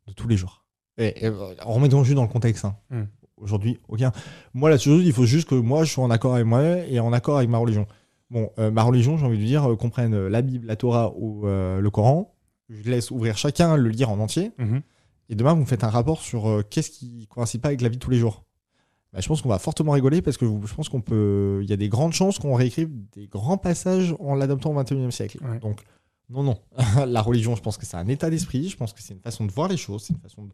de tous les jours? Et, et, En remettant juste dans le contexte. Hein. Hmm. Aujourd'hui, aucun. Moi, la chose, il faut juste que moi, je sois en accord avec moi et en accord avec ma religion. Bon, euh, ma religion, j'ai envie de dire, euh, comprenne la Bible, la Torah ou le Coran. Je laisse ouvrir chacun le lire en entier. Mhm et demain vous me faites un rapport sur euh, qu'est-ce qui coïncide pas avec la vie de tous les jours. Bah, je pense qu'on va fortement rigoler parce que je pense qu'on peut. Il y a des grandes chances qu'on réécrive des grands passages en l'adaptant au XXIe siècle. Donc, non, non. [laughs] la religion, je pense que c'est un état d'esprit. Je pense que c'est une façon de voir les choses. C'est une façon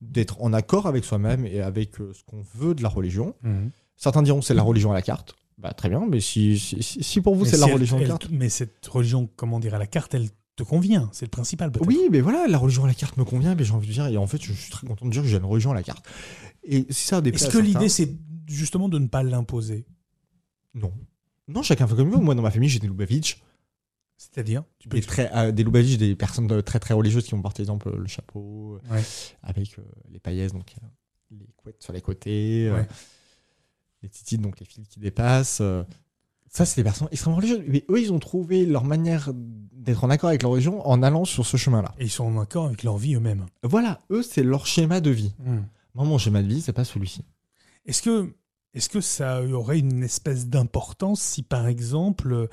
d'être en accord avec soi-même et avec euh, ce qu'on veut de la religion. Mhm. Certains diront que c'est la religion à la carte. Bah, très bien, mais si, si, pour vous c'est la religion à la carte. Mais cette religion, comment dire, à la carte, elle te convient, c'est le principal Oui, mais voilà, la religion à la carte me convient, mais j'ai envie de dire, et en fait, je suis très content de dire que j'ai une religion à la carte. Et si ça Est-ce que l'idée, c'est justement de ne pas l'imposer? Non. Non, chacun fait comme il veut. Moi, dans ma famille, des Lubavitch. C'est-à-dire des, très, euh, des personnes très très religieuses qui ont par exemple le chapeau, avec euh, les paillettes, donc euh, les couettes sur les côtés, les titites, donc les fils qui dépassent. Ça, c'est des personnes extrêmement religieuses. Mais eux, ils ont trouvé leur manière d'être en accord avec leur religion en allant sur ce chemin-là. Et ils sont en accord avec leur vie eux-mêmes. Voilà, eux, c'est leur schéma de vie. Hmm. Moi, mon schéma de vie, c'est pas celui-ci. Est-ce que, est que ça aurait une espèce d'importance si, par exemple, euh,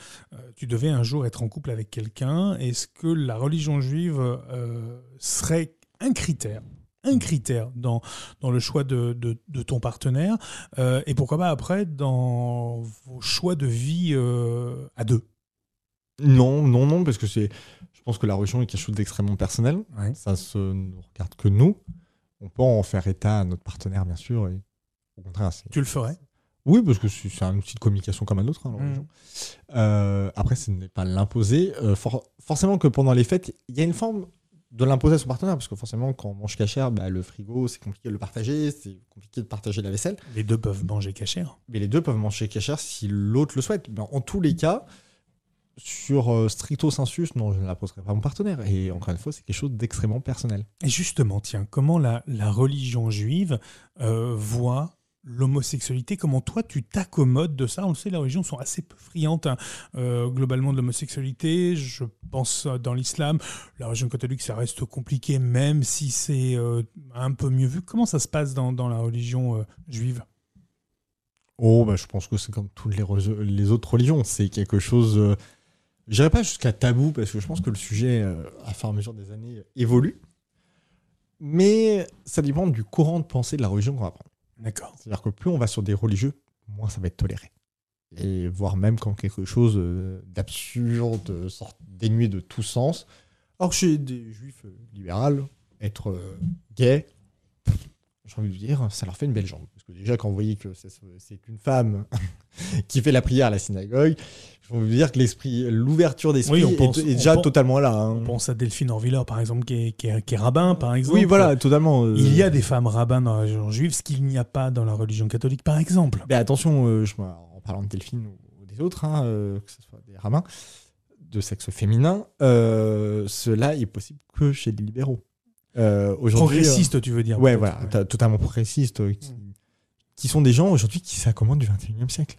tu devais un jour être en couple avec quelqu'un Est-ce que la religion juive euh, serait un critère un critère dans, dans le choix de, de, ton partenaire euh, et pourquoi pas après dans vos choix de vie à deux? Non, non, non, parce que c'est, je pense que la religion est quelque chose d'extrêmement personnel. Ça se ne regarde que nous. On peut en faire état à notre partenaire, bien sûr. Et au contraire, tu le ferais? Oui, parce que c'est un outil de communication comme un autre, hein, mmh. euh, après, ce n'est pas l'imposer. forcément que pendant les fêtes, il y a une forme de l'imposer à son partenaire, parce que forcément, quand on mange cachère, bah, le frigo, c'est compliqué de le partager, c'est compliqué de partager la vaisselle. Les deux peuvent manger cachère. Mais les deux peuvent manger cachère si l'autre le souhaite. Mais en tous les cas, sur euh, stricto sensus, non, je ne la poserai pas à mon partenaire. Et encore une fois, c'est quelque chose d'extrêmement personnel. Et justement, tiens, comment la, la religion juive euh, voit l'homosexualité, comment toi tu t'accommodes de ça? On le sait, les religions sont assez peu friandes hein. euh, globalement de l'homosexualité. Je pense euh, dans l'islam, la religion catholique, ça reste compliqué, même si c'est euh, un peu mieux vu. Comment ça se passe dans, la religion juive? Oh, bah, je pense que c'est comme toutes les, autres religions. C'est quelque chose. je dirais pas jusqu'à tabou, parce que je pense que le sujet, à et à mesure des années, évolue. Mais ça dépend du courant de pensée de la religion qu'on va prendre. D'accord. C'est-à-dire que plus on va sur des religieux, moins ça va être toléré. Et voire même quand quelque chose euh, d'absurde, dénué de tout sens. Alors chez des juifs euh, libéraux, être euh, gay, j'ai envie de dire, ça leur fait une belle jambe. Parce que déjà, quand vous voyez que c'est une femme [laughs] qui fait la prière à la synagogue, je veux dire que l'esprit, l'ouverture d'esprit est, déjà totalement là. Hein. On pense à Delphine Orviller, par exemple, qui est, qui, est, rabbin, par exemple. Oui, voilà, totalement. Euh. Il y a des femmes rabbins dans la religion juive, ce qu'il n'y a pas dans la religion catholique, par exemple. Mais attention, euh, je, en parlant de Delphine ou, des autres, hein, que ce soit des rabbins de sexe féminin, cela est possible que chez les libéraux. progressiste, tu veux dire Ouais, voilà, totalement progressiste, qui, mm. qui, sont des gens aujourd'hui qui s'accommodent du 21e siècle.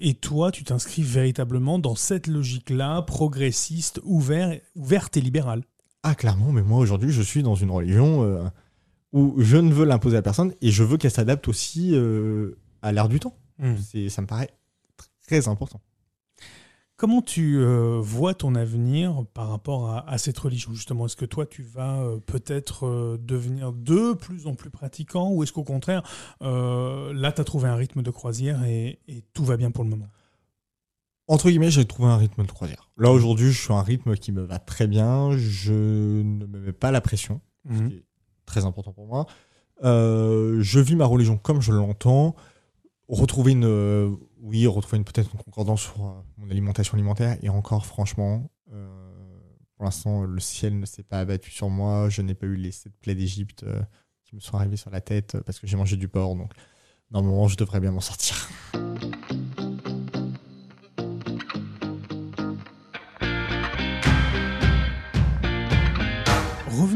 Et, toi, tu t'inscris véritablement dans cette logique-là, progressiste, ouvert, ouverte et libérale. Ah, clairement, mais moi aujourd'hui, je suis dans une religion euh, où je ne veux l'imposer à personne et je veux qu'elle s'adapte aussi euh, à l'ère du temps. Hmm. Ça me paraît très important. Comment tu euh, vois ton avenir par rapport à, cette religion? Justement Est-ce que toi tu vas euh, peut-être euh, devenir de plus en plus pratiquant ou est-ce qu'au contraire là tu as trouvé un rythme de croisière et, tout va bien pour le moment? Entre guillemets j'ai trouvé un rythme de croisière. Là aujourd'hui je suis un rythme qui me va très bien, je ne me mets pas la pression, ce mhm. qui est très important pour moi. je vis ma religion comme je l'entends retrouver une oui, retrouver peut-être une concordance sur euh, mon alimentation alimentaire. Et encore, franchement, euh, pour l'instant, le ciel ne s'est pas abattu sur moi. Je n'ai pas eu les sept plaies d'Égypte euh, qui me sont arrivées sur la tête parce que j'ai mangé du porc. Donc, normalement, je devrais bien m'en sortir.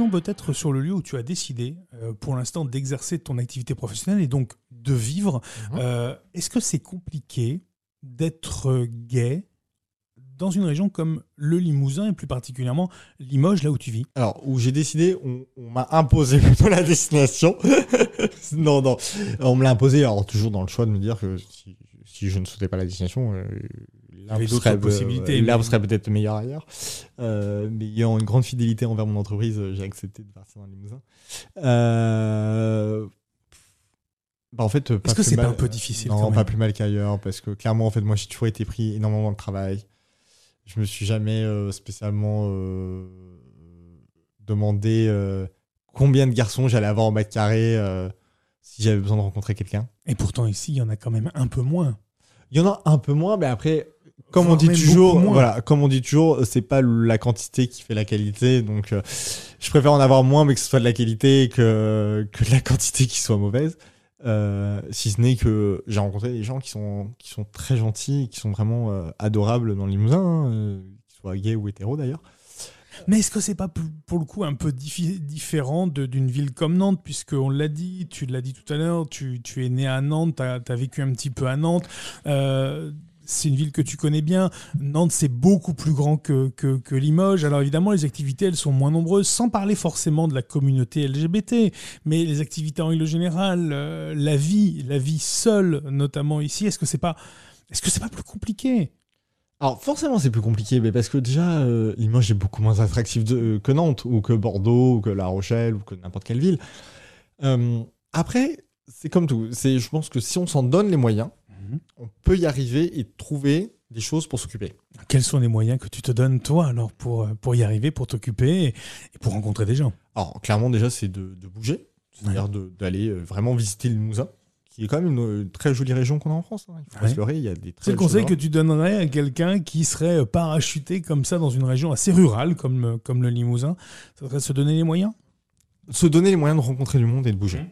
Revenons peut-être sur le lieu où tu as décidé, pour l'instant, d'exercer ton activité professionnelle et donc de vivre. Mhm. Euh, est-ce que c'est compliqué d'être gay dans une région comme le Limousin et plus particulièrement Limoges, là où tu vis? Alors, où j'ai décidé, on, m'a imposé [laughs] plutôt la destination. [laughs] non, non, on me l'a imposé, alors toujours dans le choix de me dire que si, je ne souhaitais pas la destination, euh, l'herbe serait, euh, serait peut-être meilleure ailleurs. Euh, mais ayant une grande fidélité envers mon entreprise, j'ai accepté de partir dans le Limousin. Euh, bah en fait, Est-ce que c'est pas un peu difficile Non, pas plus mal qu'ailleurs, parce que clairement, en fait, moi, j'ai toujours été pris énormément dans le travail. Je me suis jamais euh, spécialement demandé combien de garçons j'allais avoir en mètre carré si j'avais besoin de rencontrer quelqu'un. Et pourtant, ici, il y en a quand même un peu moins. Il y en a un peu moins, mais après, comme on dit toujours, voilà, comme on dit toujours, c'est pas la quantité qui fait la qualité. Donc, je préfère en avoir moins, mais que ce soit de la qualité que que de la quantité qui soit mauvaise. Euh, si ce n'est que j'ai rencontré des gens qui sont, qui sont très gentils, qui sont vraiment euh, adorables dans le Limousin, hein, euh, qu'ils soient gays ou hétéros d'ailleurs. Mais est-ce que c'est pas pour le coup un peu différent d'une ville comme Nantes, puisqu'on l'a dit, tu l'as dit tout à l'heure, tu, tu, es né à Nantes, tu as, vécu un petit peu à Nantes c'est une ville que tu connais bien. Nantes, c'est beaucoup plus grand que, que, Limoges. Alors évidemment, les activités, elles sont moins nombreuses, sans parler forcément de la communauté LGBT, mais les activités en règle générale, euh, la vie, la vie seule, notamment ici, est-ce que c'est pas, est-ce que c'est pas plus compliqué? Alors forcément c'est plus compliqué, mais parce que déjà euh, Limoges est beaucoup moins attractif que Nantes ou que Bordeaux ou que La Rochelle ou que n'importe quelle ville. Euh, après c'est comme tout, c'est je pense que si on s'en donne les moyens, On peut y arriver et trouver des choses pour s'occuper. Quels sont les moyens que tu te donnes, toi, alors, pour, euh, pour y arriver, pour t'occuper et, pour rencontrer des gens? Alors, clairement, déjà, c'est de, bouger, c'est-à-dire d'aller euh, vraiment visiter le Limousin, qui est quand même une, très jolie région qu'on a en France. Hein. Il faut il y a des C'est le conseil que tu donnerais à quelqu'un qui serait euh, parachuté comme ça dans une région assez rurale, comme, comme le Limousin? Ça serait se donner les moyens? Se donner les moyens de rencontrer du monde et de bouger. Mhm.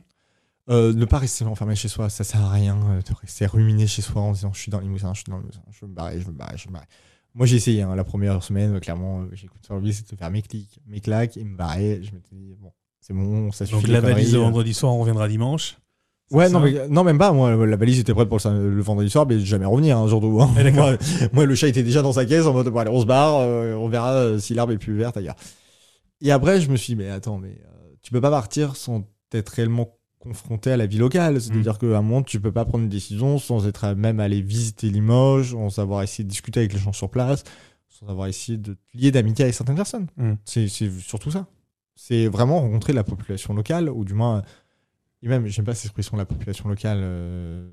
Euh, ne pas rester enfermé chez soi, ça sert à rien euh, de rester ruminé chez soi en disant je suis dans l'Imousin, je suis dans l'Imousin, je veux me barrer, je veux me barrer, je veux me barrer. Moi j'ai essayé hein, la première semaine, euh, clairement, j'ai écouté sur le c'est de faire mes clics, mes claques et me barrer. Je m'étais dit, bon, c'est bon, ça suffit. Donc la valise le vendredi soir, on reviendra dimanche Ouais, non, mais, non, même pas. Moi, la valise était prête pour le, vendredi soir, mais jamais revenir un jour de moi, moi, le chat était déjà dans sa caisse en mode, bon, allez, on se barre, on verra si l'herbe est plus verte ailleurs. Et après, je me suis dit, mais attends, mais tu peux pas partir sans être réellement confronté à la vie locale. C'est-à-dire mm. qu'à un moment, tu peux pas prendre une décision sans être même aller visiter Limoges, sans avoir essayé de discuter avec les gens sur place, sans avoir essayé de te lier d'amitié avec certaines personnes. Mm. C'est surtout ça. C'est vraiment rencontrer la population locale, ou du moins, et même, j'aime pas cette expression, la population locale, euh,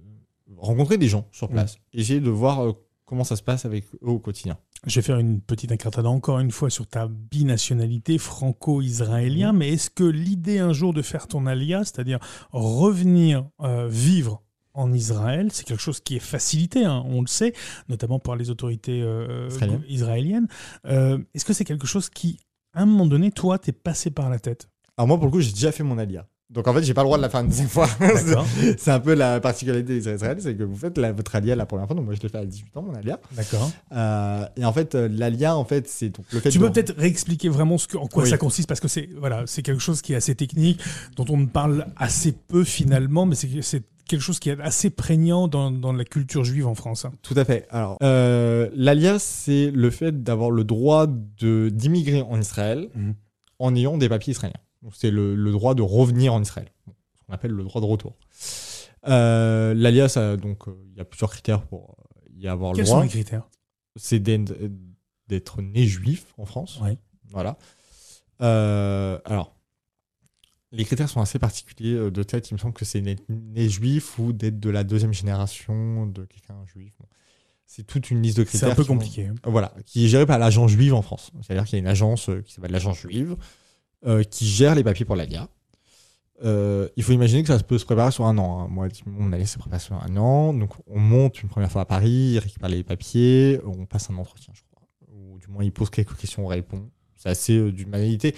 rencontrer des gens sur mm. place, essayer de voir euh, comment ça se passe avec eux au quotidien. Je vais faire une petite incartade encore une fois sur ta binationalité franco-israélien, mais est-ce que l'idée un jour de faire ton alias, c'est-à-dire revenir euh, vivre en Israël, c'est quelque chose qui est facilité, hein, on le sait, notamment par les autorités euh, israéliennes. Euh, est-ce que c'est quelque chose qui, à un moment donné, toi, t'es passé par la tête? Alors moi, pour le coup, j'ai déjà fait mon alias. Donc en fait, j'ai pas le droit de la faire une deuxième fois. [laughs] C'est un peu la particularité des Israéliens, c'est que vous faites la- votre alia la première fois. Donc moi, je l'ai fait à 18 ans, mon alia. D'accord. Euh, et en fait, euh, l'alia, en fait, c'est donc le fait Tu peux peut-être réexpliquer vraiment ce que, en quoi Oui. ça consiste parce que c'est voilà, c'est quelque chose qui est assez technique, dont on ne parle assez peu finalement, mais c'est quelque chose qui est assez prégnant dans, dans la culture juive en France. hein. Tout à fait. Alors, euh, l'alia, c'est le fait d'avoir le droit de d'immigrer en Israël Mhm. en ayant des papiers israéliens. C'est le, le droit de revenir en Israël, ce qu'on appelle le droit de retour. Euh, l'alia, ça, donc, euh, il y a plusieurs critères pour euh, y avoir Quels le sont droit. les critères? C'est d'être né juif en France. Ouais. Voilà. Euh, alors, les critères sont assez particuliers de tête. Il me semble que c'est d'être né juif ou d'être de la deuxième génération de quelqu'un juif. Bon. C'est toute une liste de C'est critères. un peu compliqué. hein. voilà, qui est gérée par l'agence juive en France. C'est-à-dire qu'il y a une agence qui s'appelle l'agence juive euh, qui gère les papiers pour l'ALIA. Euh, il faut imaginer que ça peut se préparer sur un an. hein. Moi, mon ALIA s'est préparé sur un an. Donc, on monte une première fois à Paris, il récupère les papiers, on passe un entretien, je crois. Ou du moins, il pose quelques questions, on répond. C'est assez euh, d'une banalité.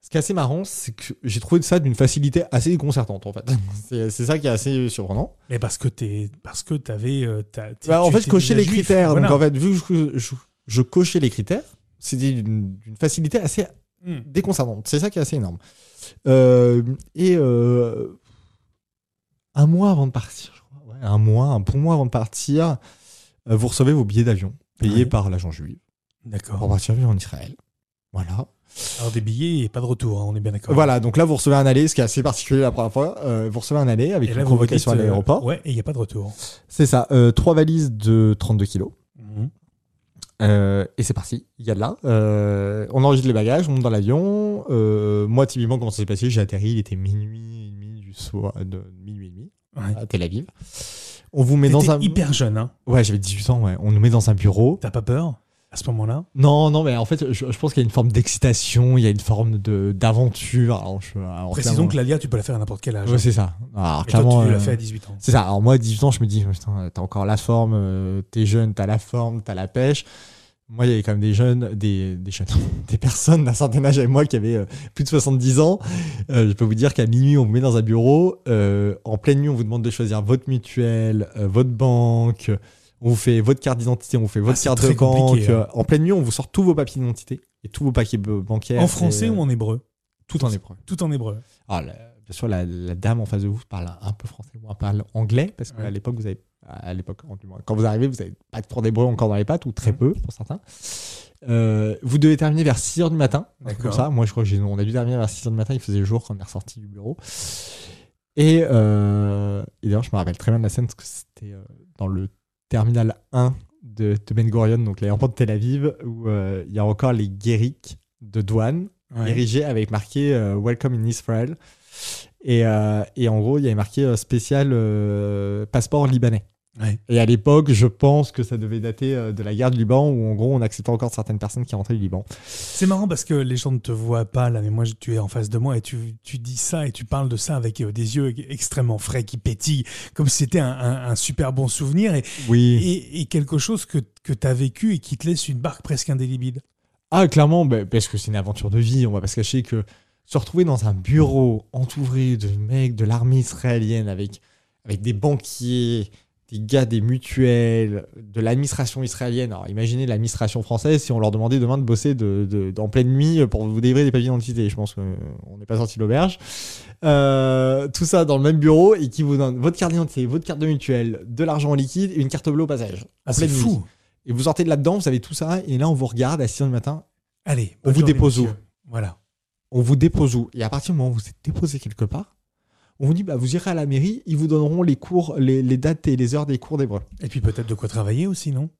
Ce qui est assez marrant, c'est que j'ai trouvé ça d'une facilité assez déconcertante, en fait. [laughs] C'est ça qui est assez surprenant. Mais parce que t'es, parce que t'avais, euh, Bah, en fait, je cochais les juif, critères. voilà. Donc, en fait, vu que je, je- je cochais les critères, c'était d'une facilité assez Hmm. déconcertante. C'est ça qui est assez énorme. Euh, et euh, un mois avant de partir, je crois, ouais, un mois, un bon mois avant de partir, euh, vous recevez vos billets d'avion payés Ouais. par l'agent juif pour D'accord. partir vivre en Israël. Voilà. Alors des billets et pas de retour, hein, on est bien d'accord. Voilà, donc là vous recevez un aller, ce qui est assez particulier la première fois. Euh, vous recevez un aller avec Et une là, convocation dites, à euh, l'aéroport. ouais, et il n'y a pas de retour. C'est ça, euh, trois valises de 32 kilos. Mhm. Euh, et c'est parti, il y a de là. Euh, on enregistre les bagages, on monte dans l'avion. Euh, moi, typiquement, comment ça s'est passé? J'ai atterri, il était minuit et demi du soir, de minuit et demi Ouais. à Tel Aviv. On vous met dans un. hyper jeune, hein. Ouais, j'avais 18 ans, ouais. On nous met dans un bureau. T'as pas peur? À ce moment-là Non, non, mais en fait, je, je pense qu'il y a une forme d'excitation, il y a une forme de d'aventure. Alors, je, alors, Précisons clairement- que l'ALIA, tu peux la faire à n'importe quel âge. Ouais, c'est ça. Alors, et toi, clairement, tu l'as euh, fait à 18 ans. C'est ça. Alors moi, à 18 ans, je me dis, putain, t'as encore la forme, euh, t'es jeune, t'as la forme, t'as la pêche. Moi, il y avait quand même des jeunes, des, des jeunes, [laughs] des personnes d'un certain âge avec moi qui avaient euh, plus de 70 ans. Euh, je peux vous dire qu'à minuit, on vous met dans un bureau. euh, en pleine nuit, on vous demande de choisir votre mutuelle, euh, votre banque. On vous fait votre carte d'identité, on vous fait votre Ah, carte de banque. hein. En pleine nuit, on vous sort tous vos papiers d'identité et tous vos papiers b- bancaires. En français et, ou euh, en hébreu? Tout en épreuve. Tout en hébreu. La- bien sûr, la, la dame en face de vous parle un peu français, moi parle anglais, parce qu'à Ouais. l'époque, vous avez, à l'époque, quand vous arrivez, vous n'avez pas de cours d'hébreu encore dans les pattes, ou très peu pour certains. Euh, vous devez terminer vers 6 h du matin, comme ça. Moi, je crois que j'ai, on a dû terminer vers 6 h du matin, il faisait jour quand on est ressorti du bureau. Et, euh, et d'ailleurs, je me rappelle très bien de la scène, parce que c'était dans le terminal 1 de, de Ben Gurion, donc l'aéroport de Tel Aviv, où euh, il y a encore les guériques de douane Ouais. érigé avec marqué euh, Welcome in Israel. Et, euh, et en gros, il y avait marqué spécial passeport libanais. Ouais. Et à l'époque, je pense que ça devait dater euh, de la guerre du Liban, où en gros, on acceptait encore certaines personnes qui rentraient du Liban. C'est marrant parce que les gens ne te voient pas là, mais moi tu es en face de moi et tu, tu dis ça et tu parles de ça avec euh, des yeux extrêmement frais qui pétillent, comme si c'était un, un- un super bon souvenir et, Oui. et, et quelque chose que, que tu as vécu et qui te laisse une barque presque indélébile. Ah, clairement, bah, parce que c'est une aventure de vie. On va pas se cacher que se retrouver dans un bureau entouré de mecs de l'armée israélienne avec, avec des banquiers, des gars des mutuelles, de l'administration israélienne. Alors imaginez l'administration française si on leur demandait demain de bosser de, de- en pleine nuit pour vous délivrer des papiers d'identité. Je pense qu'on n'est pas sorti de l'auberge. Euh, tout ça dans le même bureau et qui vous donne votre carte d'identité, votre carte de mutuelle, de l'argent en liquide et une carte bleue au passage. Ah, c'est nuit. fou. Et vous sortez de là-dedans, vous avez tout ça, et là on vous regarde à 6 h du matin, Allez, On vous dépose où. Voilà. on vous dépose où? Et à partir du moment où vous êtes déposé quelque part, on vous dit bah, vous irez à la mairie, ils vous donneront les cours, les, les dates et les heures des cours d'hébreu. Et puis peut-être de quoi travailler aussi, non?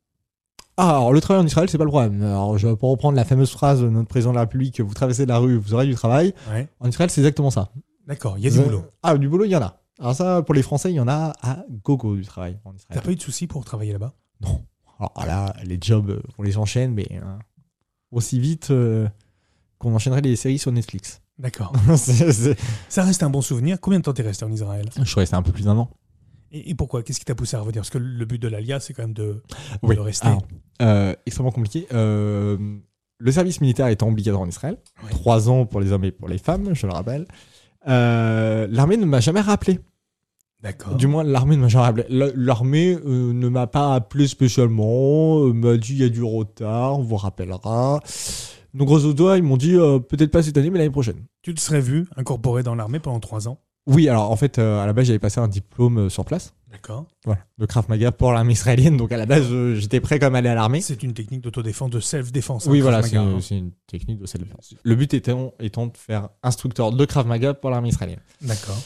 Ah, alors le travail en Israël, c'est pas le problème. Alors, je, pour reprendre la fameuse phrase de notre président de la République, vous traversez la rue, vous aurez du travail. Ouais. En Israël, c'est exactement ça. D'accord, il y a du Vous- boulot. Ah, du boulot, il y en a. Alors ça, pour les Français, il y en a à gogo du travail en T'as Israël. pas eu de soucis pour travailler là-bas? Non. Alors là, les jobs, euh, on les enchaîne, mais euh, aussi vite euh, qu'on enchaînerait les séries sur Netflix. D'accord. [laughs] Ça reste un bon souvenir. Combien de temps t'es resté en Israël? Je suis resté un peu plus d'un an. et, et pourquoi? Qu'est-ce qui t'a poussé à revenir? Parce que le but de l'ALIA, c'est quand même de, Oui. de rester. Alors, euh, extrêmement compliqué. Euh, le service militaire étant obligatoire en Israël, trois ans pour les hommes et pour les femmes, je le rappelle. l'armée ne m'a jamais rappelé. D'accord. Du moins, l'armée ne m'a jamais rappelé. L'armée ne m'a pas appelé spécialement, m'a dit il y a du retard, on vous rappellera. Donc, grosso modo, ils m'ont dit peut-être pas cette année, mais l'année prochaine. Tu te serais vu incorporé dans l'armée pendant trois ans? Oui, alors en fait, à la base, j'avais passé un diplôme sur place. D'accord. Voilà, de Krav Maga pour l'armée israélienne. Donc à la base, j'étais prêt comme aller à l'armée. C'est une technique d'autodéfense, de self-défense. Oui, voilà, hein. c'est une, technique de self-défense. Le but étant, étant de faire instructeur de Krav Maga pour l'armée israélienne. D'accord.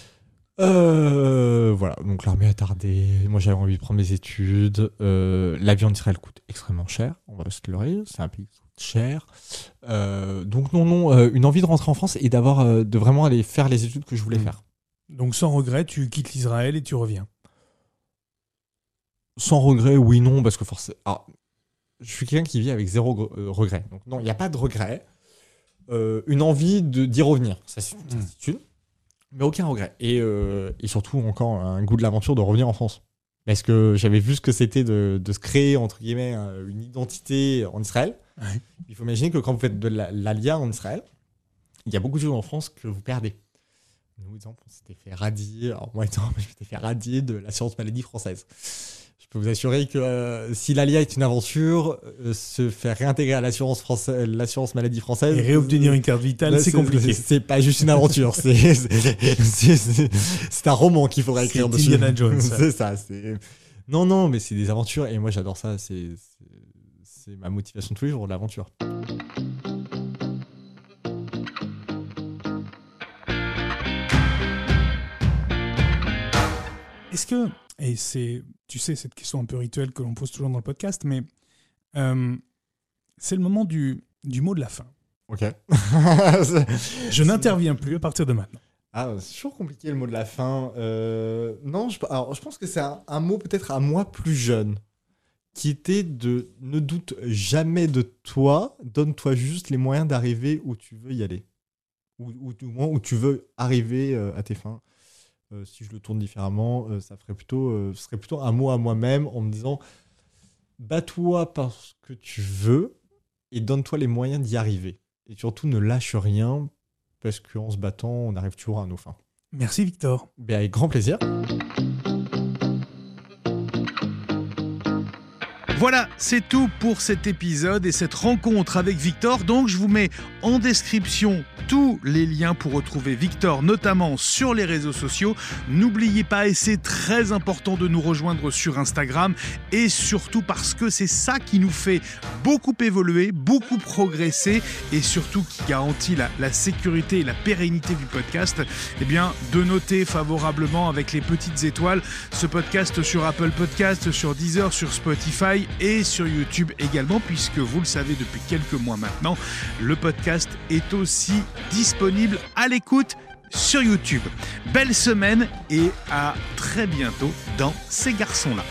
Euh, voilà, donc l'armée a tardé. Moi, j'avais envie de prendre mes études. Euh, L'avion d'Israël coûte extrêmement cher. On va se leurrer. C'est un pays qui cher. Euh, donc non, non, euh, une envie de rentrer en France et d'avoir, euh, de vraiment aller faire les études que je voulais Mmh. faire. Donc sans regret, tu quittes l'Israël et tu reviens. Sans regret, oui, non, parce que forcément. Je suis quelqu'un qui vit avec zéro gre- regret. Donc, non, il n'y a pas de regret. Une envie de- d'y revenir, ça c'est une Mm. certitude. Mais aucun regret. Et, et surtout, encore un goût de l'aventure de revenir en France. Parce que j'avais vu ce que c'était de, de se créer, entre guillemets, un- une identité en Israël. Ouais. Il faut imaginer que quand vous faites de la- l'ALIA en Israël, il y a beaucoup de choses en France que vous perdez. Nous, exemple, on s'était fait radier, alors moi étant, je m'étais fait radier de l'assurance maladie française. Je peux vous assurer que euh, si l'ALIA est une aventure, euh, se faire réintégrer à l'assurance française, l'assurance maladie française. Et réobtenir une carte vitale, c'est compliqué. C'est pas juste une aventure, c'est un roman qu'il faudrait écrire dessus. Indiana Jones. [laughs] c'est ça. Non, non, mais c'est des aventures et moi j'adore ça. C'est c'est- ma motivation de tous les jours, l'aventure. Est-ce que, et c'est, tu sais, cette question un peu rituelle que l'on pose toujours dans le podcast, mais euh, c'est le moment du, du mot de la fin. Ok. [laughs] Je n'interviens plus à partir de maintenant. Ah, c'est toujours compliqué le mot de la fin. Euh, non, je, alors, je pense que c'est un, un mot peut-être à moi plus jeune, qui était de ne doute jamais de toi, donne-toi juste les moyens d'arriver où tu veux y aller. Ou, ou du moins où tu veux arriver euh, à tes fins. Euh, si je le tourne différemment, euh, ça ferait plutôt, ce serait plutôt un mot à moi-même en me disant bats-toi parce que tu veux et donne-toi les moyens d'y arriver. Et surtout, ne lâche rien parce qu'en se battant, on arrive toujours à nos fins. Merci Victor. Ben, avec grand plaisir. Voilà, c'est tout pour cet épisode et cette rencontre avec Victor. Donc, je vous mets en description tous les liens pour retrouver Victor, notamment sur les réseaux sociaux. N'oubliez pas, et c'est très important de nous rejoindre sur Instagram, et surtout parce que c'est ça qui nous fait beaucoup évoluer, beaucoup progresser, et surtout qui garantit la, la sécurité et la pérennité du podcast. Eh bien, de noter favorablement avec les petites étoiles ce podcast sur Apple Podcast, sur Deezer, sur Spotify et sur YouTube également, puisque vous le savez depuis quelques mois maintenant, le podcast est aussi disponible à l'écoute sur YouTube. Belle semaine et à très bientôt dans Ces garçons-là.